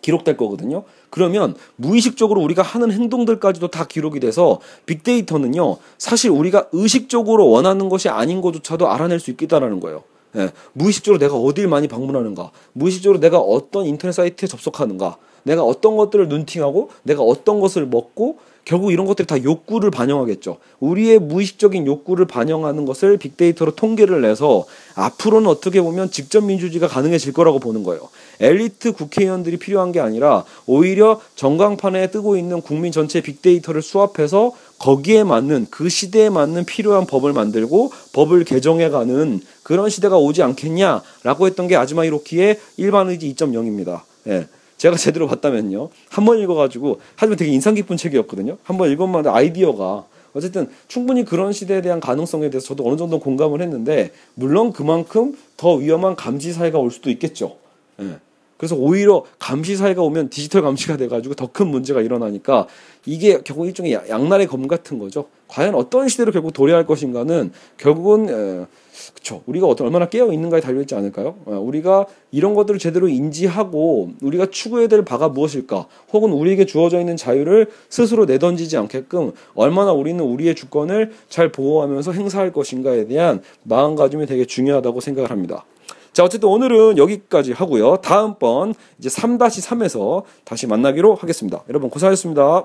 S1: 기록될 거거든요. 그러면 무의식적으로 우리가 하는 행동들까지도 다 기록이 돼서 빅데이터는요, 사실 우리가 의식적으로 원하는 것이 아닌 것조차도 알아낼 수 있겠다라는 거예요. 예, 무의식적으로 내가 어딜 많이 방문하는가, 무의식적으로 내가 어떤 인터넷 사이트에 접속하는가, 내가 어떤 것들을 눈팅하고, 내가 어떤 것을 먹고, 결국 이런 것들이 다 욕구를 반영하겠죠. 우리의 무의식적인 욕구를 반영하는 것을 빅데이터로 통계를 내서 앞으로는 어떻게 보면 직접 민주주의가 가능해질 거라고 보는 거예요. 엘리트 국회의원들이 필요한 게 아니라 오히려 전광판에 뜨고 있는 국민 전체 빅데이터를 수합해서 거기에 맞는 그 시대에 맞는 필요한 법을 만들고 법을 개정해가는 그런 시대가 오지 않겠냐라고 했던 게 아즈마 히로키의 일반 의지 2.0입니다. 예. 제가 제대로 봤다면요. 한 번 읽어가지고 하지만 되게 인상 깊은 책이었거든요. 한 번 읽으면 아이디어가 어쨌든 충분히 그런 시대에 대한 가능성에 대해서 저도 어느 정도 공감을 했는데 물론 그만큼 더 위험한 감지 사회가 올 수도 있겠죠. 예. 그래서 오히려 감시 사회가 오면 디지털 감시가 돼가지고 더 큰 문제가 일어나니까 이게 결국 일종의 양날의 검 같은 거죠. 과연 어떤 시대로 결국 도래할 것인가는 결국은 에, 그쵸 우리가 어떤 얼마나 깨어 있는가에 달려 있지 않을까요? 에, 우리가 이런 것들을 제대로 인지하고 우리가 추구해야 될 바가 무엇일까? 혹은 우리에게 주어져 있는 자유를 스스로 내던지지 않게끔 얼마나 우리는 우리의 주권을 잘 보호하면서 행사할 것인가에 대한 마음가짐이 되게 중요하다고 생각을 합니다. 자, 어쨌든 오늘은 여기까지 하고요. 다음번 이제 3-3에서 다시 만나기로 하겠습니다. 여러분 고생하셨습니다.